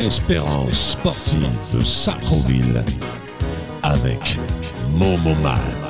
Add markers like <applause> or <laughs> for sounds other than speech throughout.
Espérance sportive de Sacroville avec Momomad.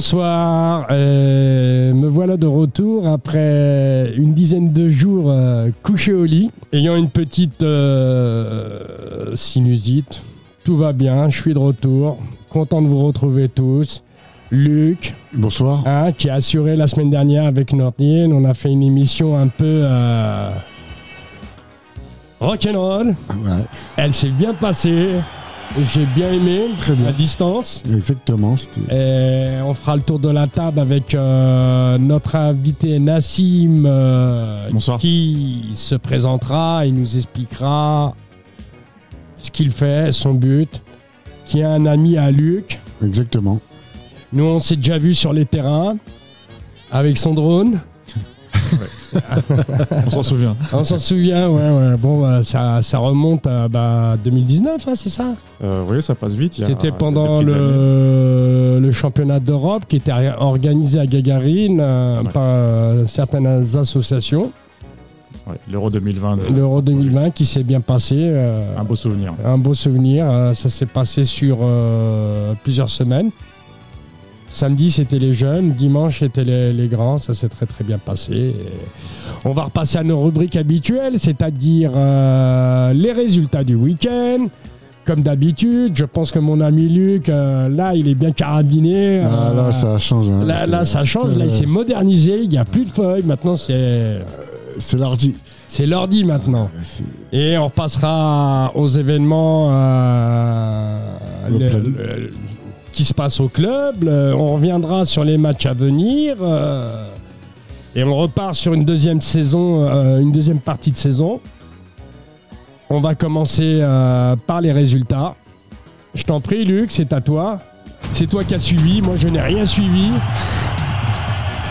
Bonsoir, euh, me voilà de retour après une dizaine de jours euh, couché au lit, ayant une petite euh, sinusite. Tout va bien, je suis de retour, content de vous retrouver tous. Luc, Bonsoir. hein, qui a assuré la semaine dernière avec Nordien, on a fait une émission un peu rock'n'roll. Ouais, Elle s'est bien passée, j'ai bien aimé Très bien. la distance. exactement. C'était Et on fera le tour de la table avec euh, notre invité Nassim euh, Bonsoir. qui se présentera et nous expliquera ce qu'il fait, son but, qui est un ami à Luc. exactement. Nous, on s'est déjà vu sur les terrains avec son drone. On s'en souvient. <laughs> On s'en souvient, ouais, ouais. Bon, bah, ça, ça remonte à bah, 2019, hein, c'est ça? Euh, oui, ça passe vite. C'était pendant le, le championnat d'Europe qui était organisé à Gagarine euh, Ouais. par euh, certaines associations. Ouais, L'Euro 2020. de- L'Euro 2020 qui s'est bien passé. Un beau souvenir. un beau souvenir. ça s'est passé sur plusieurs semaines. Samedi, c'était les jeunes. Dimanche, c'était les, les grands. Ça s'est très très bien passé. Et on va repasser à nos rubriques habituelles, c'est-à-dire euh, les résultats du week-end. Comme d'habitude, je pense que mon ami Luc, euh, là, il est bien carabiné. Ah, euh, là, ça change. hein. Là, ça change. Là, il s'est modernisé. Il n'y a plus de feuilles. Maintenant, c'est C'est l'ordi. c'est l'ordi maintenant. Et on repassera aux événements euh, Le le- qui se passent au club. On reviendra sur les matchs à venir. euh, et on repart sur une deuxième saison, euh, une deuxième partie de saison. On va commencer euh, par les résultats. Je t'en prie, Luc, c'est à toi. C'est toi qui as suivi. Moi, je n'ai rien suivi.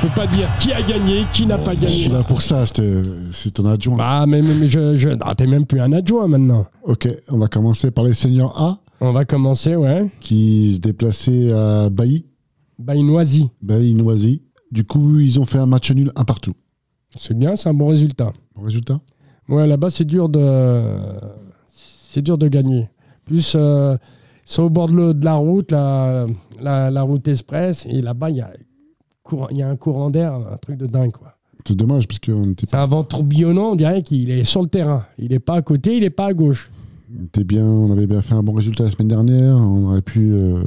Je peux pas dire qui a gagné, qui n'a pas Je gagné. suis là pour ça. je C'est ton adjoint. Bah, mais, mais, mais je, je... Ah, t'es même plus un adjoint maintenant. Ok, on va commencer par les seniors A On va commencer, ouais. qui se déplaçaient à Bailly, By Noisy. Bailly-Noisy. Du coup, ils ont fait un match nul un partout. C'est bien, c'est un bon résultat. Bon résultat Ouais, là-bas, c'est dur de. C'est dur de gagner. Plus, euh, c'est au bord de, la route, la, la, la route express, et là-bas, il y a, il y a un courant d'air, un truc de dingue, quoi. C'est dommage parce qu'on était, C'est un vent tourbillonnant, on dirait qu'il est sur le terrain. Il n'est pas à côté, il n'est pas à gauche. On était bien, on avait bien fait un bon résultat la semaine dernière. On aurait pu euh,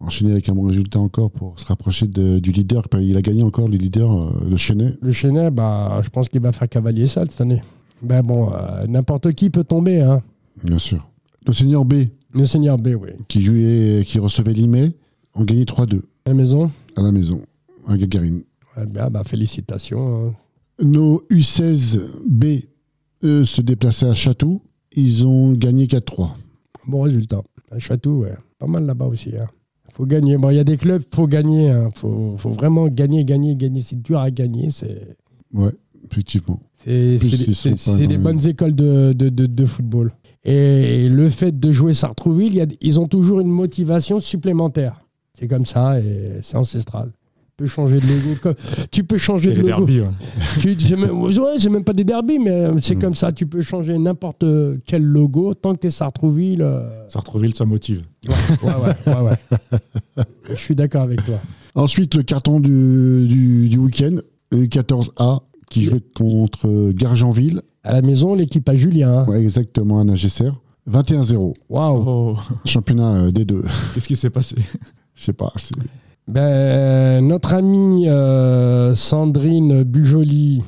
enchaîner avec un bon résultat encore pour se rapprocher de- du leader. Il a gagné encore le leader, euh, le Chenet. Le Chenet, bah, je pense qu'il va faire cavalier seul cette année. Ben bon, euh, n'importe qui peut tomber, hein. Bien sûr. Le senior B Le Seigneur B, oui. qui jouait, qui recevait Limay, ont gagné 3-2 À la maison à la maison, à Gagarine. Ouais, ben, bah, félicitations. hein. Nos U16B, eux, se déplaçaient à Château. Ils ont gagné 4-3. Bon résultat. À Château, ouais. Pas mal là-bas aussi. Il faut gagner. Bon, il y a des clubs, faut gagner. Il faut, faut vraiment gagner, gagner, gagner. C'est dur à gagner. C'est Ouais, effectivement. c'est- des- bonnes écoles de, de, de- de football. Et le fait de jouer Sartrouville, il y a- ils ont toujours une motivation supplémentaire. C'est comme ça et c'est ancestral. Tu peux changer de logo. Tu peux changer de les logo. derbies, ouais. <laughs> C'est même, ouais, c'est même pas des derbies, mais c'est Mm. comme ça. Tu peux changer n'importe quel logo tant que tu es Sartrouville. euh, Sartreville, ça motive. Ouais, ouais, ouais, ouais. Je suis d'accord avec toi. Ensuite, le carton du, du, du week-end, le 14A, qui jouait contre Gargenville. À la maison, l'équipe à Julien. hein. Ouais, exactement, à Nagesser. 21-0. Waouh. Oh, Championnat euh, des deux. qu'est-ce qui s'est passé? Je sais pas. Ben, notre amie euh, Sandrine Bujoli,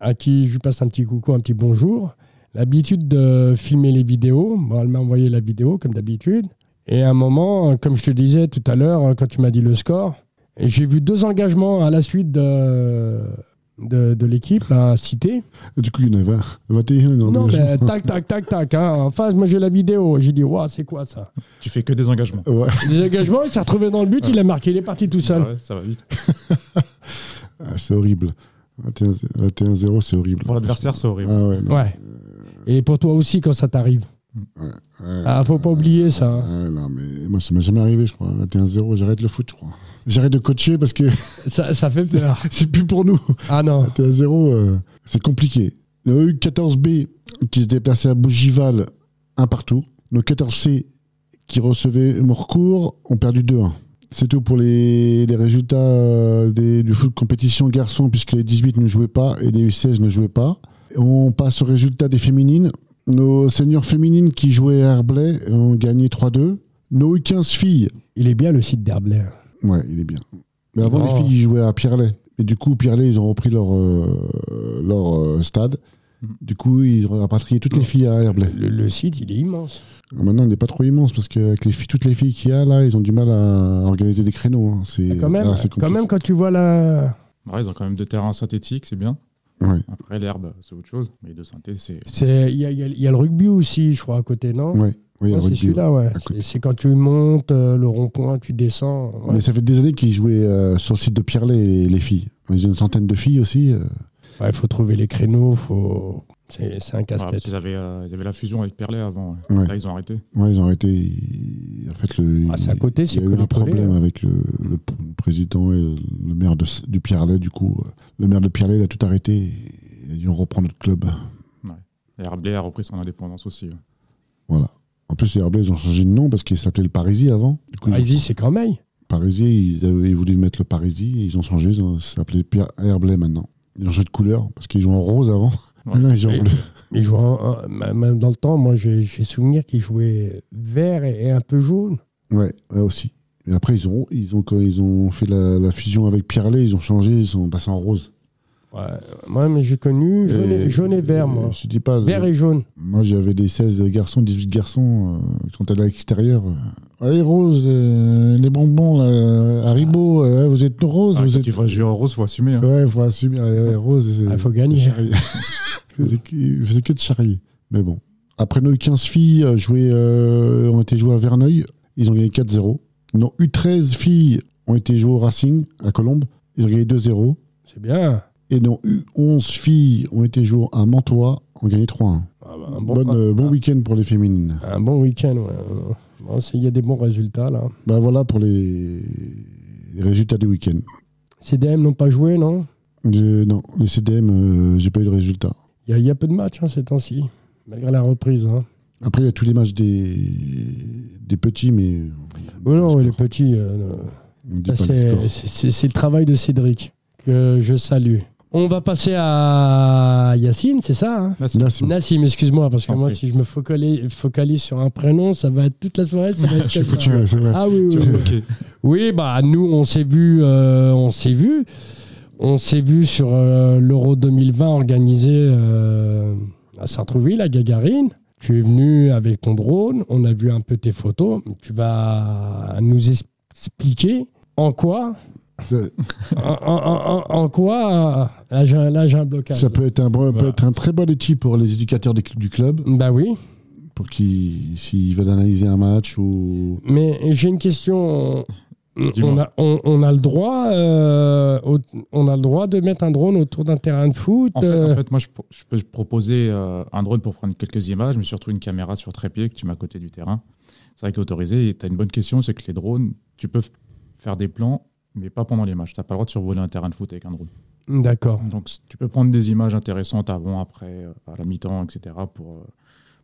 à qui je passe un petit coucou, un petit bonjour, l'habitude de filmer les vidéos. Bon, elle m'a envoyé la vidéo, comme d'habitude. Et à un moment, comme je te disais tout à l'heure, quand tu m'as dit le score, j'ai vu deux engagements à la suite de, de, de l'équipe, là, cité. Du coup, il y en a 20, 21 en Non, mais tac, tac, tac, tac. Hein. En face, moi, j'ai la vidéo. J'ai dit, waouh, c'est quoi ça? Tu fais que des engagements. Ouais, <laughs> Des engagements, il s'est retrouvé dans le but, il a marqué, il est parti tout seul. Ouais, ça va vite. <laughs> Ah, c'est horrible. 21 21-0, c'est horrible. Pour l'adversaire, c'est horrible. Ah. Ouais. Et pour toi aussi, quand ça t'arrive? Ouais. Ah, faut pas oublier ça. hein. Non, mais moi, ça m'est jamais arrivé, je crois. 21-0, j'arrête le foot, je crois. J'arrête de coacher parce que <laughs> Ça, ça fait peur. <laughs> c'est plus pour nous. Ah non. 21-0, euh, c'est compliqué. Il y a eu 14B qui se déplaçait à Bougival, un partout. Nos 14C qui recevaient Morcourt ont perdu 2-1. C'est tout pour les, les résultats euh, des- du foot compétition garçon, puisque les 18 ne jouaient pas et les U16 ne jouaient pas. On passe aux résultats des féminines. Nos seniors féminines qui jouaient à Herblay ont gagné 3-2. Nos U15 filles, Il est bien le site d'Herblay. ouais, il est bien. Mais avant, Oh. les filles ils jouaient à Pierrelet. Et du coup, Pierrelet, ils ont repris leur, euh, leur euh, stade. Mhm. Du coup, ils ont rapatrié toutes les filles à Herblay. Le, le site, il est immense. Maintenant, il n'est pas trop immense parce qu'avec les filles, toutes les filles qu'il y a là, ils ont du mal à organiser des créneaux. hein. C'est Quand même, ah, quand même, quand tu vois la. Ouais, ils ont quand même deux terrains synthétiques, c'est bien. Après, l'herbe, c'est autre chose. Mais de synthé, c'est. Il y a, il y a- y a le rugby aussi, je crois, à côté, non? Oui, il y a Ouais, le c'est rugby, celui-là, ouais. C'est- quand tu montes euh, le rond-point, tu descends. ouais. Mais ça fait des années qu'ils jouaient euh, sur le site de Pierrelet, les, les filles. Ils ont une centaine de filles aussi. euh. Ouais, il faut trouver les créneaux, faut... c'est un casse-tête. avaient, euh, il y avait la fusion avec Perlet avant. ouais. Là, ils ont arrêté. Ouais, ils ont arrêté. ils- En fait, le, Ah, c'est à côté, il y a eu collé-collé, problèmes hein. avec le, le président et le, maire de, du Pierrelet. Du coup, euh, le maire de Pierrelet il a tout arrêté. et Il a dit on reprend notre club. Et Herblay a repris son indépendance aussi. ouais. Voilà. En plus, les Herblay, ils ont changé de nom parce qu'ils s'appelaient le Parisis avant. Du coup, ils ont- Vas-y, c'est même. Parisis, ils, avaient, ils voulaient mettre le Parisis et ils ont changé. Ils s'appelait Pierre Herblay maintenant. Ils ont changé de couleur parce qu'ils jouent en rose avant. <laughs> Bleu. En- en- même dans le temps, moi j'ai j'ai souvenir qu'ils jouaient vert et, et un peu jaune. Ouais, ouais, aussi. Et après, ils ont, ils ont, quand ils ont fait la, la fusion avec Pierrelet, ils ont changé, ils sont passés en rose. Ouais, moi, j'ai connu jaune et, jaune et vert, moi. Je dis pas. Vert et jaune. Moi, j'avais des 16 garçons, 18 garçons. euh, quand elle est à l'extérieur. euh, Allez, Rose, euh, les bonbons, là, Haribo, euh, vous êtes rose. Ah, vous êtes... tu vas jouer en rose, faut assumer. hein. Ouais, faut assumer. Allez, ouais, Rose, c'est- Ah, faut gagner. charrier. <laughs> il, faisait que, il faisait que de charrier. Mais bon. Après, nos 15 filles euh, jouaient, euh, ont été jouées à Verneuil. Ils ont gagné 4-0. Nos U13 filles ont été jouées au Racing, à Colombes. Ils ont gagné 2-0. C'est bien. Et nos U11 filles ont été jouées à Mantois, ont gagné 3-1. Ah bah, bon, Bonne, euh, bon week-end pour les féminines. un bon week-end, ouais. Bon, Il y a des bons résultats là. Bah voilà pour les, les résultats du week-end. CDM n'ont pas joué, non? Je- Non, les CDM, euh, j'ai pas eu de résultats. Il y, a- il y a peu de matchs hein, ces temps-ci, malgré la reprise. Hein. Après, il y a tous les matchs des, des petits, mais. Oh non, les petits, euh, c'est le travail de Cédric que je salue. On va passer à Yacine, c'est ça hein c'est- Nassim, excuse-moi, parce que moi, si je me focalise, focalise sur un prénom, ça va être toute la soirée, ça va être <laughs> Je suis foutu, c'est vrai. Ah oui, oui, oui. bah nous, on s'est vu, euh, on s'est vu, on s'est vu sur euh, l'Euro 2020 organisé euh, à Sartrouville, à Gagarine. Tu es venu avec ton drone, on a vu un peu tes photos. Tu vas nous expliquer en quoi, en, en- en- en quoi, là j'ai un- là, j'ai un blocage. Ça peut être, un, bon- peut être un très bon outil pour les éducateurs des du club, Bah oui, pour qu'ils, s'ils veulent analyser un match ou. mais j'ai une question. On a, on, on a le droit, euh, au- on a le droit de mettre un drone autour d'un terrain de foot. En fait, euh, en fait, moi, je, peux proposer euh, un drone pour prendre quelques images, mais surtout une caméra sur trépied que tu mets à côté du terrain. C'est vrai qu'il est autorisé. Et tu as une bonne question, c'est que les drones, tu peux faire des plans, mais pas pendant les matchs. Tu n'as pas le droit de survoler un terrain de foot avec un drone. D'accord. Donc, tu peux prendre des images intéressantes avant, après, euh, à la mi-temps, etc., pour, euh,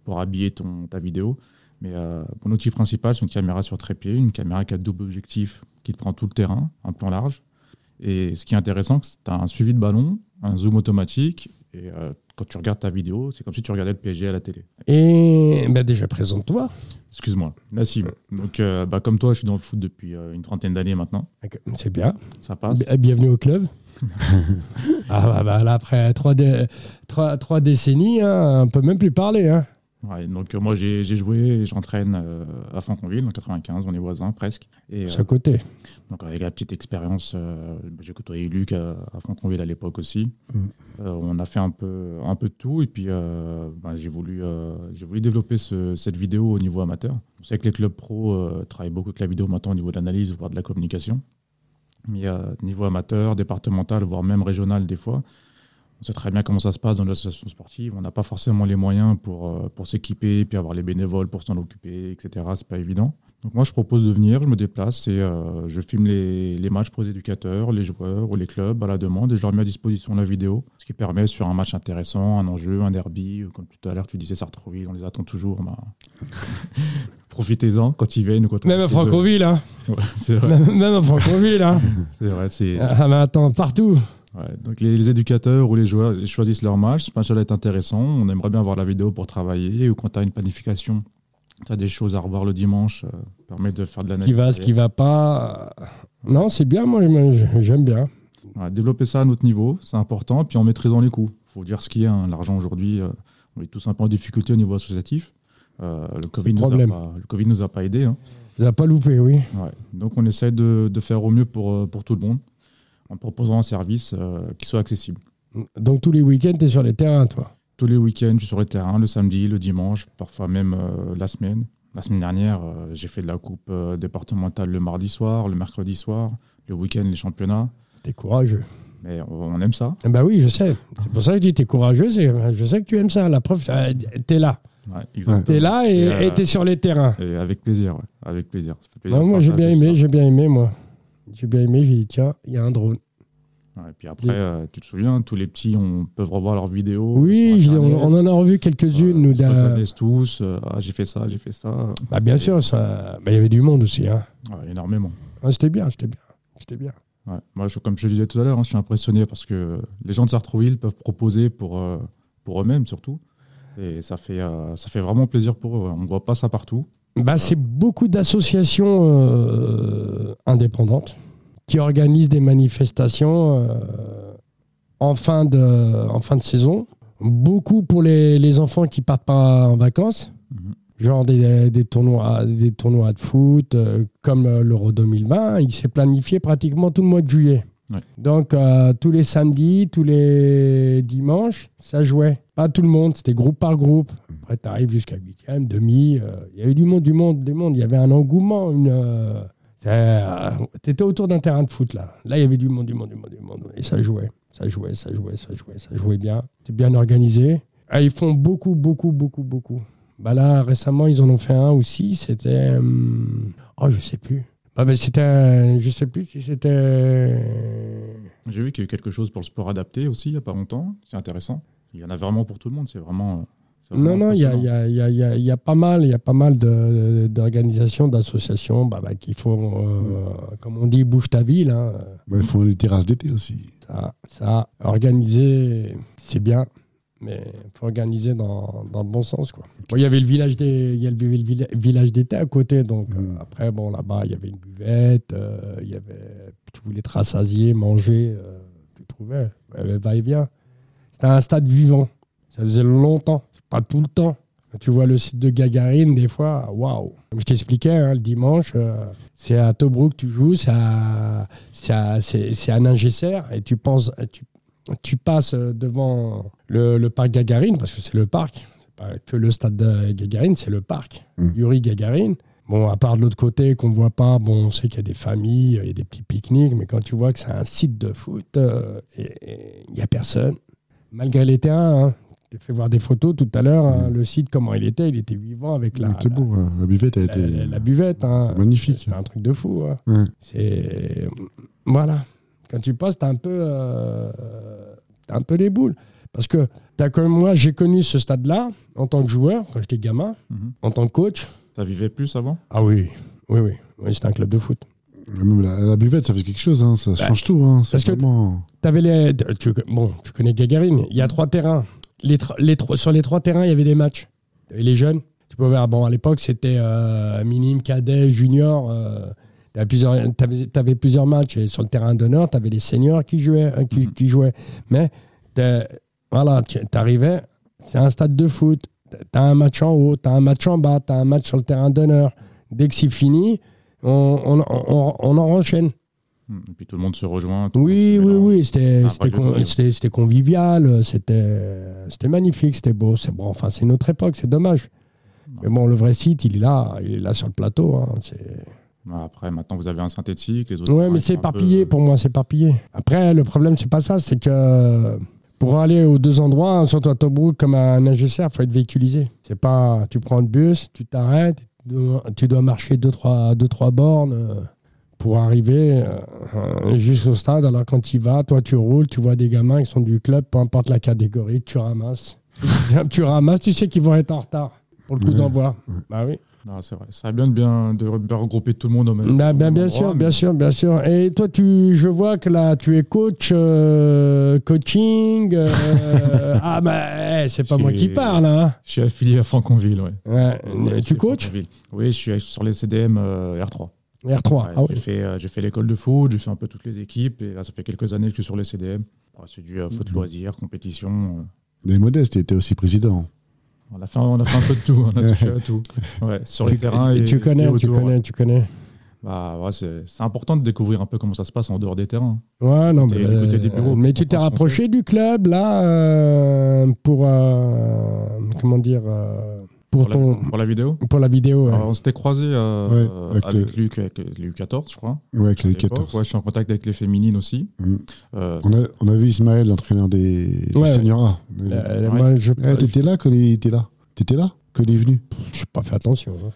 pour habiller ton, ta vidéo. Mais euh, mon outil principal, c'est une caméra sur trépied, une caméra qui a double objectif, qui te prend tout le terrain, un plan large. Et ce qui est intéressant, c'est que tu as un suivi de ballon, un zoom automatique. Et euh, quand tu regardes ta vidéo, c'est comme si tu regardais le PSG à la télé. Et bah déjà, présente-toi. Excuse-moi, Nassim. Donc, euh, bah, comme toi, je suis dans le foot depuis euh, une trentaine d'années maintenant. C'est bien. Ça passe. Bi- Bienvenue au club. <laughs> ah bah, bah, là, après trois, dé- trois, trois décennies, hein, on peut même plus parler. Hein. Ouais, donc euh, moi j'ai joué et j'entraîne euh, à Franconville, en 95, on est voisins presque. Et, C'est euh, à côté. donc avec la petite expérience, euh, j'ai côtoyé Luc à, à Franconville à l'époque aussi. Mm. On a fait un peu, un peu de tout et puis ben, j'ai voulu, j'ai voulu développer ce- cette vidéo au niveau amateur. On sait que les clubs pro travaillent beaucoup avec la vidéo maintenant au niveau de l'analyse, voire de la communication. Mais niveau amateur, départemental, voire même régional des fois, on sait très bien comment ça se passe dans l'association sportive. On n'a pas forcément les moyens pour, euh, pour s'équiper, puis avoir les bénévoles pour s'en occuper, etc. C'est pas évident. Donc moi, je propose de venir, je me déplace et euh, je filme les, les matchs pour les éducateurs, les joueurs ou les clubs à la demande et je leur mets à disposition la vidéo, ce qui permet sur un match intéressant, un enjeu, un derby, comme tout à l'heure tu disais Sartrouville, on les attend toujours. bah, <laughs> Profitez-en quand ils viennent ou quand Même à. Franconville, hein. Ouais, vrai, Même même à Franconville, hein. <laughs> c'est vrai. c'est- Ah, mais attends, partout. Ouais, donc les, les éducateurs ou les joueurs ils choisissent leur match. Ce match va être intéressant. On aimerait bien voir la vidéo pour travailler. Ou quand tu as une planification, tu as des choses à revoir le dimanche, euh, permet de faire de Ce l'analyse. qui va, ce qui va pas. Non, c'est bien, moi, j'aime bien. Ouais, développer ça à notre niveau, c'est important. Puis en maîtrisant les coûts. Il faut dire ce qu'il y a. hein. L'argent aujourd'hui, euh, on est tous un peu en difficulté au niveau associatif. Euh, le, COVID nous a pas, le Covid nous a pas aidés. hein. N'a pas loupé, oui. Ouais. Donc on essaie de, de faire au mieux pour, euh, pour tout le monde en proposant un service euh, qui soit accessible. Donc tous les week-ends, tu es sur les terrains, toi. Tous les week-ends, je suis sur le terrain, le samedi, le dimanche, parfois même euh, la semaine. La semaine dernière, euh, j'ai fait de la coupe départementale le mardi soir, le mercredi soir, le week-end, les championnats. T'es courageux. Mais on, aime ça. Ben oui, je sais. C'est pour ça que je dis t'es courageux. Je sais que tu aimes ça. La preuve, t'es là. Ouais. T'es là et Et, euh, t'es sur les terrains. Et avec plaisir, ouais. Avec plaisir. Plaisir Non, moi, j'ai bien aimé. J'ai bien aimé, moi. J'ai bien aimé. J'ai dit tiens, il y a un drone. Ouais, et puis après, euh, tu te souviens, tous les petits on, peuvent revoir leurs vidéos. Oui, j'ai- on, en a revu quelques-unes. Euh, nous, reconnaissent tous. euh, ah, j'ai fait ça, j'ai fait ça. Bah, bien sûr, ça. bah, il y avait du monde aussi. Hein. Ouais, énormément. Ah, c'était bien, c'était bien, c'était bien. Ouais. Moi, je- comme je le disais tout à l'heure, hein, je suis impressionné parce que les gens de Sartrouville peuvent proposer pour, euh, pour eux-mêmes surtout. Et ça fait, euh, ça fait vraiment plaisir pour eux. ouais. On ne voit pas ça partout. Bah, c'est beaucoup d'associations euh, indépendantes qui organisent des manifestations euh, en, fin de, en fin de saison. Beaucoup pour les, les enfants qui partent pas en vacances, Mhm. genre des, des tournois, des tournois de foot euh, comme l'Euro 2020. Il s'est planifié pratiquement tout le mois de juillet. Ouais. Donc euh, tous les samedis, tous les dimanches, ça jouait. Pas tout le monde, c'était groupe par groupe. Après, tu arrives jusqu'à 8e, demi. euh, Il y avait du monde, du monde, du monde. Il y avait un engouement. Une, euh, tu étais autour d'un terrain de foot, là. Là, il y avait du monde, du monde, du monde, du monde. Et ça jouait. Ça jouait, ça jouait, ça jouait, ça jouait bien. C'était bien organisé. Ah, ils font beaucoup, beaucoup, beaucoup, beaucoup. Bah là, récemment, ils en ont fait un aussi. C'était. hum, Oh, je sais plus. Ah, mais c'était. Je sais plus si c'était. J'ai vu qu'il y a eu quelque chose pour le sport adapté aussi il n'y a pas longtemps. C'est intéressant. Il y en a vraiment pour tout le monde. C'est vraiment. Euh, Non, non, il y a, y, y, y, pas mal, il y a pas mal d'organisations, d'associations bah, bah, qui font, euh, comme on dit, bouge ta ville. hein. Ouais, Ils font les terrasses d'été aussi. Ça, ça, organiser, c'est bien, mais il faut organiser dans, dans le bon sens. Quoi. Bon, il y avait le village des, y avait le villa- village d'été à côté, donc Mm. euh, après, bon, là-bas, il y avait une buvette, euh, il y avait, tu voulais te rassasier, manger, euh, tu trouvais, va et vient. C'était un stade vivant. Ça faisait longtemps, pas tout le temps. Tu vois le site de Gagarine, des fois, waouh! Comme je t'expliquais, hein, le dimanche, euh, c'est à Tobruk tu joues, c'est à, à, Ningesser, et tu, penses, tu, tu passes devant le, le parc Gagarine, parce que c'est le parc, c'est pas que le stade de Gagarine, c'est le parc. Mm. Yuri Gagarine. Bon, à part de l'autre côté qu'on voit pas, bon, on sait qu'il y a des familles, il y a des petits pique-niques, mais quand tu vois que c'est un site de foot, euh, il n'y a personne, malgré les terrains, hein. T'ai fait voir des photos tout à l'heure, hein, le site, comment il était, il était vivant avec la, C'est beau, hein. la buvette a la, été. la- la buvette. hein. magnifique. C'est un truc de fou. hein. C'est. Voilà. Quand tu passes, t'as un peu. euh, t'as un peu les boules. Parce que, t'as comme moi, j'ai connu ce stade-là en tant que joueur, quand j'étais gamin, Mhm. en tant que coach. Ça vivait plus avant? Ah oui, oui, oui. oui c'était un club de foot. La, la buvette, ça fait quelque chose. Hein. Ça Bah, change tout. Hein. C'est parce que- vraiment. T'avais les. Tu, bon, tu connais Gagarine. Il y a trois terrains. Les, les trois- sur les trois terrains, il y avait des matchs. T'avais les jeunes. Tu pouvais voir. Bon, à l'époque, c'était euh, minime, cadet, junior. Euh, t'avais plusieurs, t'avais, t'avais plusieurs matchs. Et sur le terrain d'honneur, t'avais les seniors qui jouaient. euh, qui, Mhm. qui jouaient. Mais voilà, tu arrivais. C'est un stade de foot. T'as un match en haut, t'as un match en bas, t'as un match sur le terrain d'honneur. Dès que c'est fini, on, on, on, on en enchaîne. Et puis tout le monde se rejoint. Oui, oui, oui, c'était Ah, con- convivial, c'était magnifique, c'était beau. C'est bon, enfin, c'est notre époque, c'est dommage. Mais bon, le vrai site, il est là, il est là sur le plateau. hein, c'est- Ah, Après, maintenant, vous avez un synthétique. Les autres terrains, mais c'est un peu- éparpillé, pour moi, c'est éparpillé. Après, le problème, c'est pas ça, c'est que pour aller aux deux endroits, surtout à Tobruk, comme à Nagesser, il faut être véhiculisé. C'est pas, tu prends le bus, tu t'arrêtes, tu dois, tu dois marcher deux, trois, deux, trois bornes euh, pour arriver euh, euh, jusqu'au stade. Alors quand tu y vas, toi, tu roules, tu vois des gamins qui sont du club, peu importe la catégorie, tu ramasses. <laughs> tu ramasses, tu sais qu'ils vont être en retard pour le coup Ouais, d'envoi. Bah oui. Non, c'est vrai. Ça serait bien de bien de regrouper tout le monde au même, Bah, au bien, bien endroit, sûr, mais- bien sûr, bien sûr. Et toi, tu, je vois que là, tu es coach, euh, coaching. euh, <laughs> ah, bah, eh, c'est pas moi qui parle. Hein. Je suis affilié à Franconville, ouais. Tu coaches. Oui, je suis sur les CDM euh, R3. R3. Ouais, ah j'ai oui. fait, euh, j'ai fait l'école de foot, j'ai fait un peu toutes les équipes, et là, ça fait quelques années que je suis sur les CDM. C'est du euh, foot loisir, compétition. euh. Les modestes, il était aussi président. On a fait, on a fait un peu de tout, on a touché à tout. <laughs> Ouais, sur les Tu- terrains et, tu connais, et tu connais, tu connais. Bah, ouais, c'est important de découvrir un peu comment ça se passe en dehors des terrains. Ouais, non, mais, du côté des bureaux, mais tu t'es rapproché du club là euh, pour euh, comment dire euh, pour Pour, ton la, pour la vidéo pour la vidéo. ouais. Alors, on s'était croisés euh, Ouais, avec avec, le- Luc, avec les U14, je crois. Ouais, avec les l'époque. 14. Ouais, je suis en contact avec les féminines aussi. Mm. Euh, On, a, on a vu Ismaël, l'entraîneur des, des Ouais. seniors A. Je T'étais là quand il était là? T'étais là? Quand il est venu j'ai pas fait attention. hein.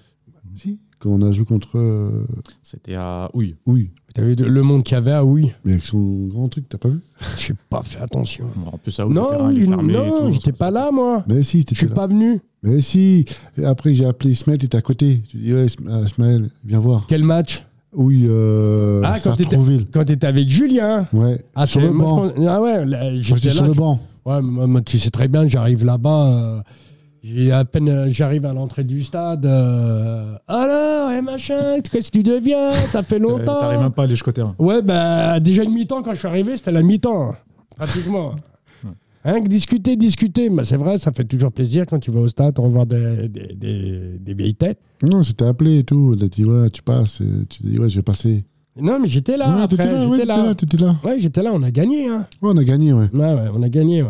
Si. Quand on a joué contre. euh, C'était à Houille. Oui. T'as vu de- le monde qu'il y avait à oui. Mais avec son grand truc, t'as pas vu <laughs> J'ai pas fait attention. En plus, le Non, terrain, il non, j'étais ça- pas là, moi. Mais si, Je t'étais suis là. pas venu. Mais si. Et après, j'ai appelé Ismaël, t'étais à côté. Tu dis, ouais, ah, Ismaël, viens voir. Quel match? Oui, euh. Ah, quand t'étais- Sartrouville. Quand t'étais avec Julien. Ouais. Ah, sur c'est- le moi, je banc. pense- Ah ouais, là, Moi, j'étais j'étais là. sur le banc. Ouais, mais moi, moi, tu sais très bien, j'arrive là-bas. euh, j'ai à peine euh, j'arrive à l'entrée du stade. euh, alors, et machin, qu'est-ce que tu deviens? Ça fait Euh, T'arrives longtemps. même pas à aller jusqu'au terrain. Ouais, bah, déjà une mi-temps, quand je suis arrivé, c'était la mi-temps, pratiquement. Rien que discuter, discuter. Mais c'est vrai, ça fait toujours plaisir quand tu vas au stade revoir des, des, des- des vieilles têtes. Non, c'était appelé et tout. A dit, ouais, tu passes. Et Tu dis, ouais, je vais passer. Non, mais j'étais là. ouais, après, t'étais là, ouais, j'étais t'étais là. là, t'étais là. Ouais, j'étais là, on a gagné. Hein. Ouais, on a gagné, ouais. Ouais, ouais, on a gagné. Ouais.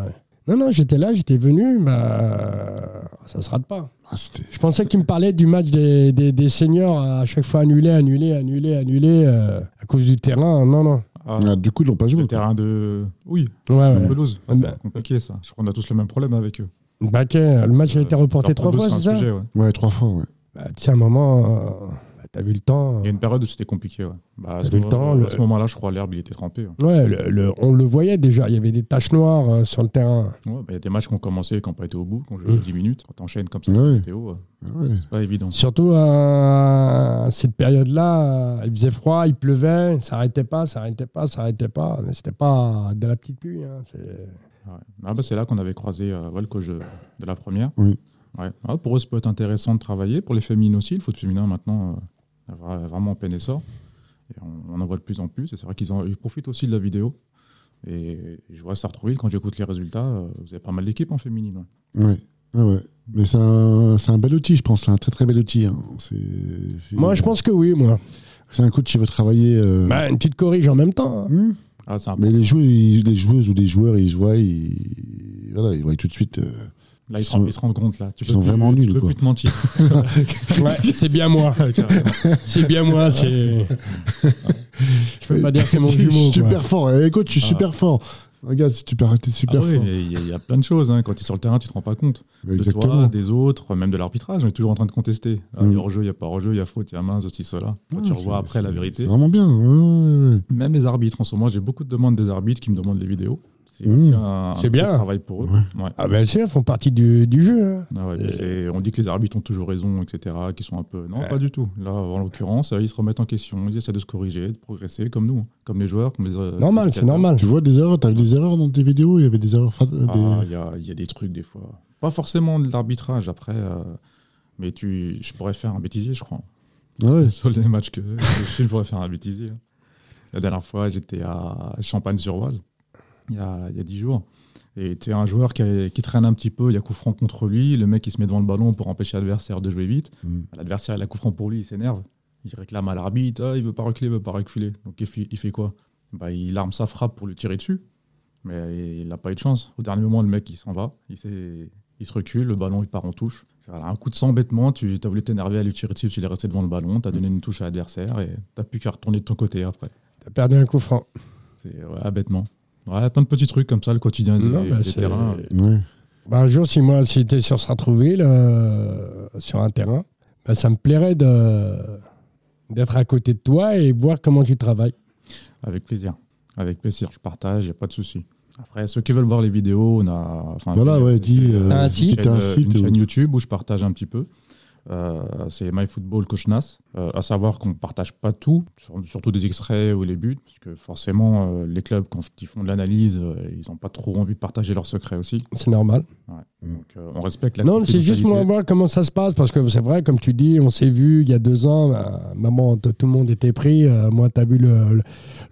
Non, non, j'étais là, j'étais venu. Bah, ça se rate pas. Ah, Je pensais qu'il me parlait du match des, des, des seniors à chaque fois annulé, annulé, annulé, annulé euh, à cause du terrain. Non, non. Ah, Ah, du coup, ils l'ont pas joué. le terrain de Houille, Ouais, pelouse. C'est bah. compliqué ça. Je crois qu'on a tous le même problème avec eux. Baquet, le match a été Euh, reporté leur trois fois, c'est un ça sujet, ouais. Ouais, trois fois, ouais. bah, Tu sais, à un moment, euh, bah, t'as vu le temps. Il y a une période où c'était compliqué. Ouais. Bah, à ce, vu le temps, le- à ce moment-là, je crois l'herbe il était trempé. hein. Ouais, le- le- on le voyait déjà, il y avait des taches noires euh, sur le terrain. Ouais, bah, Il y a des matchs qui ont commencé et qui n'ont pas été au bout, qui ont joué Mm. 10 minutes. Quand t'enchaînes comme ça, météo, euh, c'est pas évident. Surtout à cette période-là, euh, il faisait froid, il pleuvait, ça arrêtait pas, ça arrêtait pas, ça arrêtait pas. C'était pas de la petite pluie. hein, c'est-. Ah bah, c'est là qu'on avait croisé euh, le coach de, la première. Oui. Ouais. Ah, pour eux, ça peut être intéressant de travailler. Pour les féminines aussi, le foot féminin maintenant euh, vraiment en plein essor. Et on, on en voit de plus en plus. Et c'est vrai qu'ils en- ils profitent aussi de la vidéo. Et je vois Sartrouville, quand j'écoute les résultats, euh, vous avez pas mal d'équipes en féminine. ouais. Ouais. Ah ouais. Mais c'est un, c'est un bel outil, je pense. C'est un très très bel outil. hein. C'est, c'est- Moi, je pense que oui, moi. C'est un coach qui veut travailler. euh, Bah, tu te corriges en même temps. hein. hmm. Ah, c'est Mais les, joueurs, ils- les joueuses ou les joueurs, ils se voient, ils, voilà, ils voient tout de suite. euh, Là, ils, Ils se rendent- sont- ils se rendent compte. Là. Tu ils peux sont plus- vraiment tu nuls, peux quoi. plus te mentir. <laughs> <laughs> Ouais, c'est bien moi. C'est bien moi. C'est. Je peux pas dire c'est mon Je suis jumeau. super fort. Eh, coach, je suis Ah. super fort. Regarde, c'est super, t'es super Ah ouais, fort. Il y, a- il y a plein de choses. hein. Quand tu es sur le terrain, tu te rends pas compte. de Exactement. toi, des autres, même de l'arbitrage. On est toujours en train de contester. Ah, Mm. Il y a hors-jeu, il n'y a pas hors-jeu, il y a faute, il y a main, ceci, cela. Quand Ouais, tu revois après la vérité. C'est vraiment bien. ouais, ouais, ouais. Même les arbitres, en ce moment, j'ai beaucoup de demandes des arbitres qui me demandent les vidéos. C'est Mm. aussi un, C'est un bien. travail pour eux. Ouais. Ah ben sûr, ils font partie du, du jeu. hein. Ah ouais, c'est- On dit que les arbitres ont toujours raison, etc. Qui sont un peu. Non, Ouais. pas du tout. Là, en l'occurrence, ils se remettent en question, ils essaient de se corriger, de progresser, comme nous, comme les joueurs, comme les. euh, Normal, c'est normal. Tu vois des erreurs, t'as vu des erreurs dans tes vidéos Il y avait des erreurs. des- Ah, Il y, a, il y a des trucs des fois. Pas forcément de l'arbitrage après, euh, mais tu, je pourrais faire un bêtisier, je crois. Ouais. <laughs> Sur les matchs que <laughs> je pourrais faire un bêtisier. La dernière fois, j'étais à Champagne-sur-Oise. Il y a, il y a 10 jours. Et tu es un joueur qui, a- qui traîne un petit peu, il y a coup franc contre lui, le mec il se met devant le ballon pour empêcher l'adversaire de jouer vite. Mm. L'adversaire il a coup franc pour lui, il s'énerve. Il réclame à l'arbitre, ah, il veut pas reculer, il veut pas reculer. Donc il fait, il fait quoi? Bah, Il arme sa frappe pour lui tirer dessus. Mais il n'a pas eu de chance. Au dernier moment, le mec il s'en va, il, il se recule, le ballon il part en touche. Voilà, un coup de sang bêtement, tu as voulu t'énerver à lui tirer dessus, tu es resté devant le ballon, tu as donné une touche à l'adversaire et tu plus qu'à retourner de ton côté après. T'as perdu un coup franc. C'est ouais, bêtement. Ouais, plein de petits trucs comme ça, le quotidien des, Non, bah, des terrains. Ouais. Bah, un jour, si moi, si j'étais sur Stratrouville, euh, sur un terrain, bah, ça me plairait de d'être à côté de toi et voir comment tu travailles. Avec plaisir. Avec plaisir, je partage, il n'y a pas de souci. Après, ceux qui veulent voir les vidéos, on a. Voilà, ouais, dis, euh, un une site t'as chaîne, un euh, site une où- chaîne YouTube où je partage un petit peu. Euh, c'est MyFootball Coach Nas. Euh, à savoir qu'on ne partage pas tout, sur- surtout des extraits ou les buts, parce que forcément, euh, les clubs, quand ils font de l'analyse, euh, ils n'ont pas trop envie de partager leurs secrets aussi. C'est normal. Donc, on respecte la non, c'est juste confidentialité. voir comment ça se passe, parce que c'est vrai, comme tu dis, on s'est vu il y a deux ans, maman, tout le monde était pris. moi, tu as vu le, le-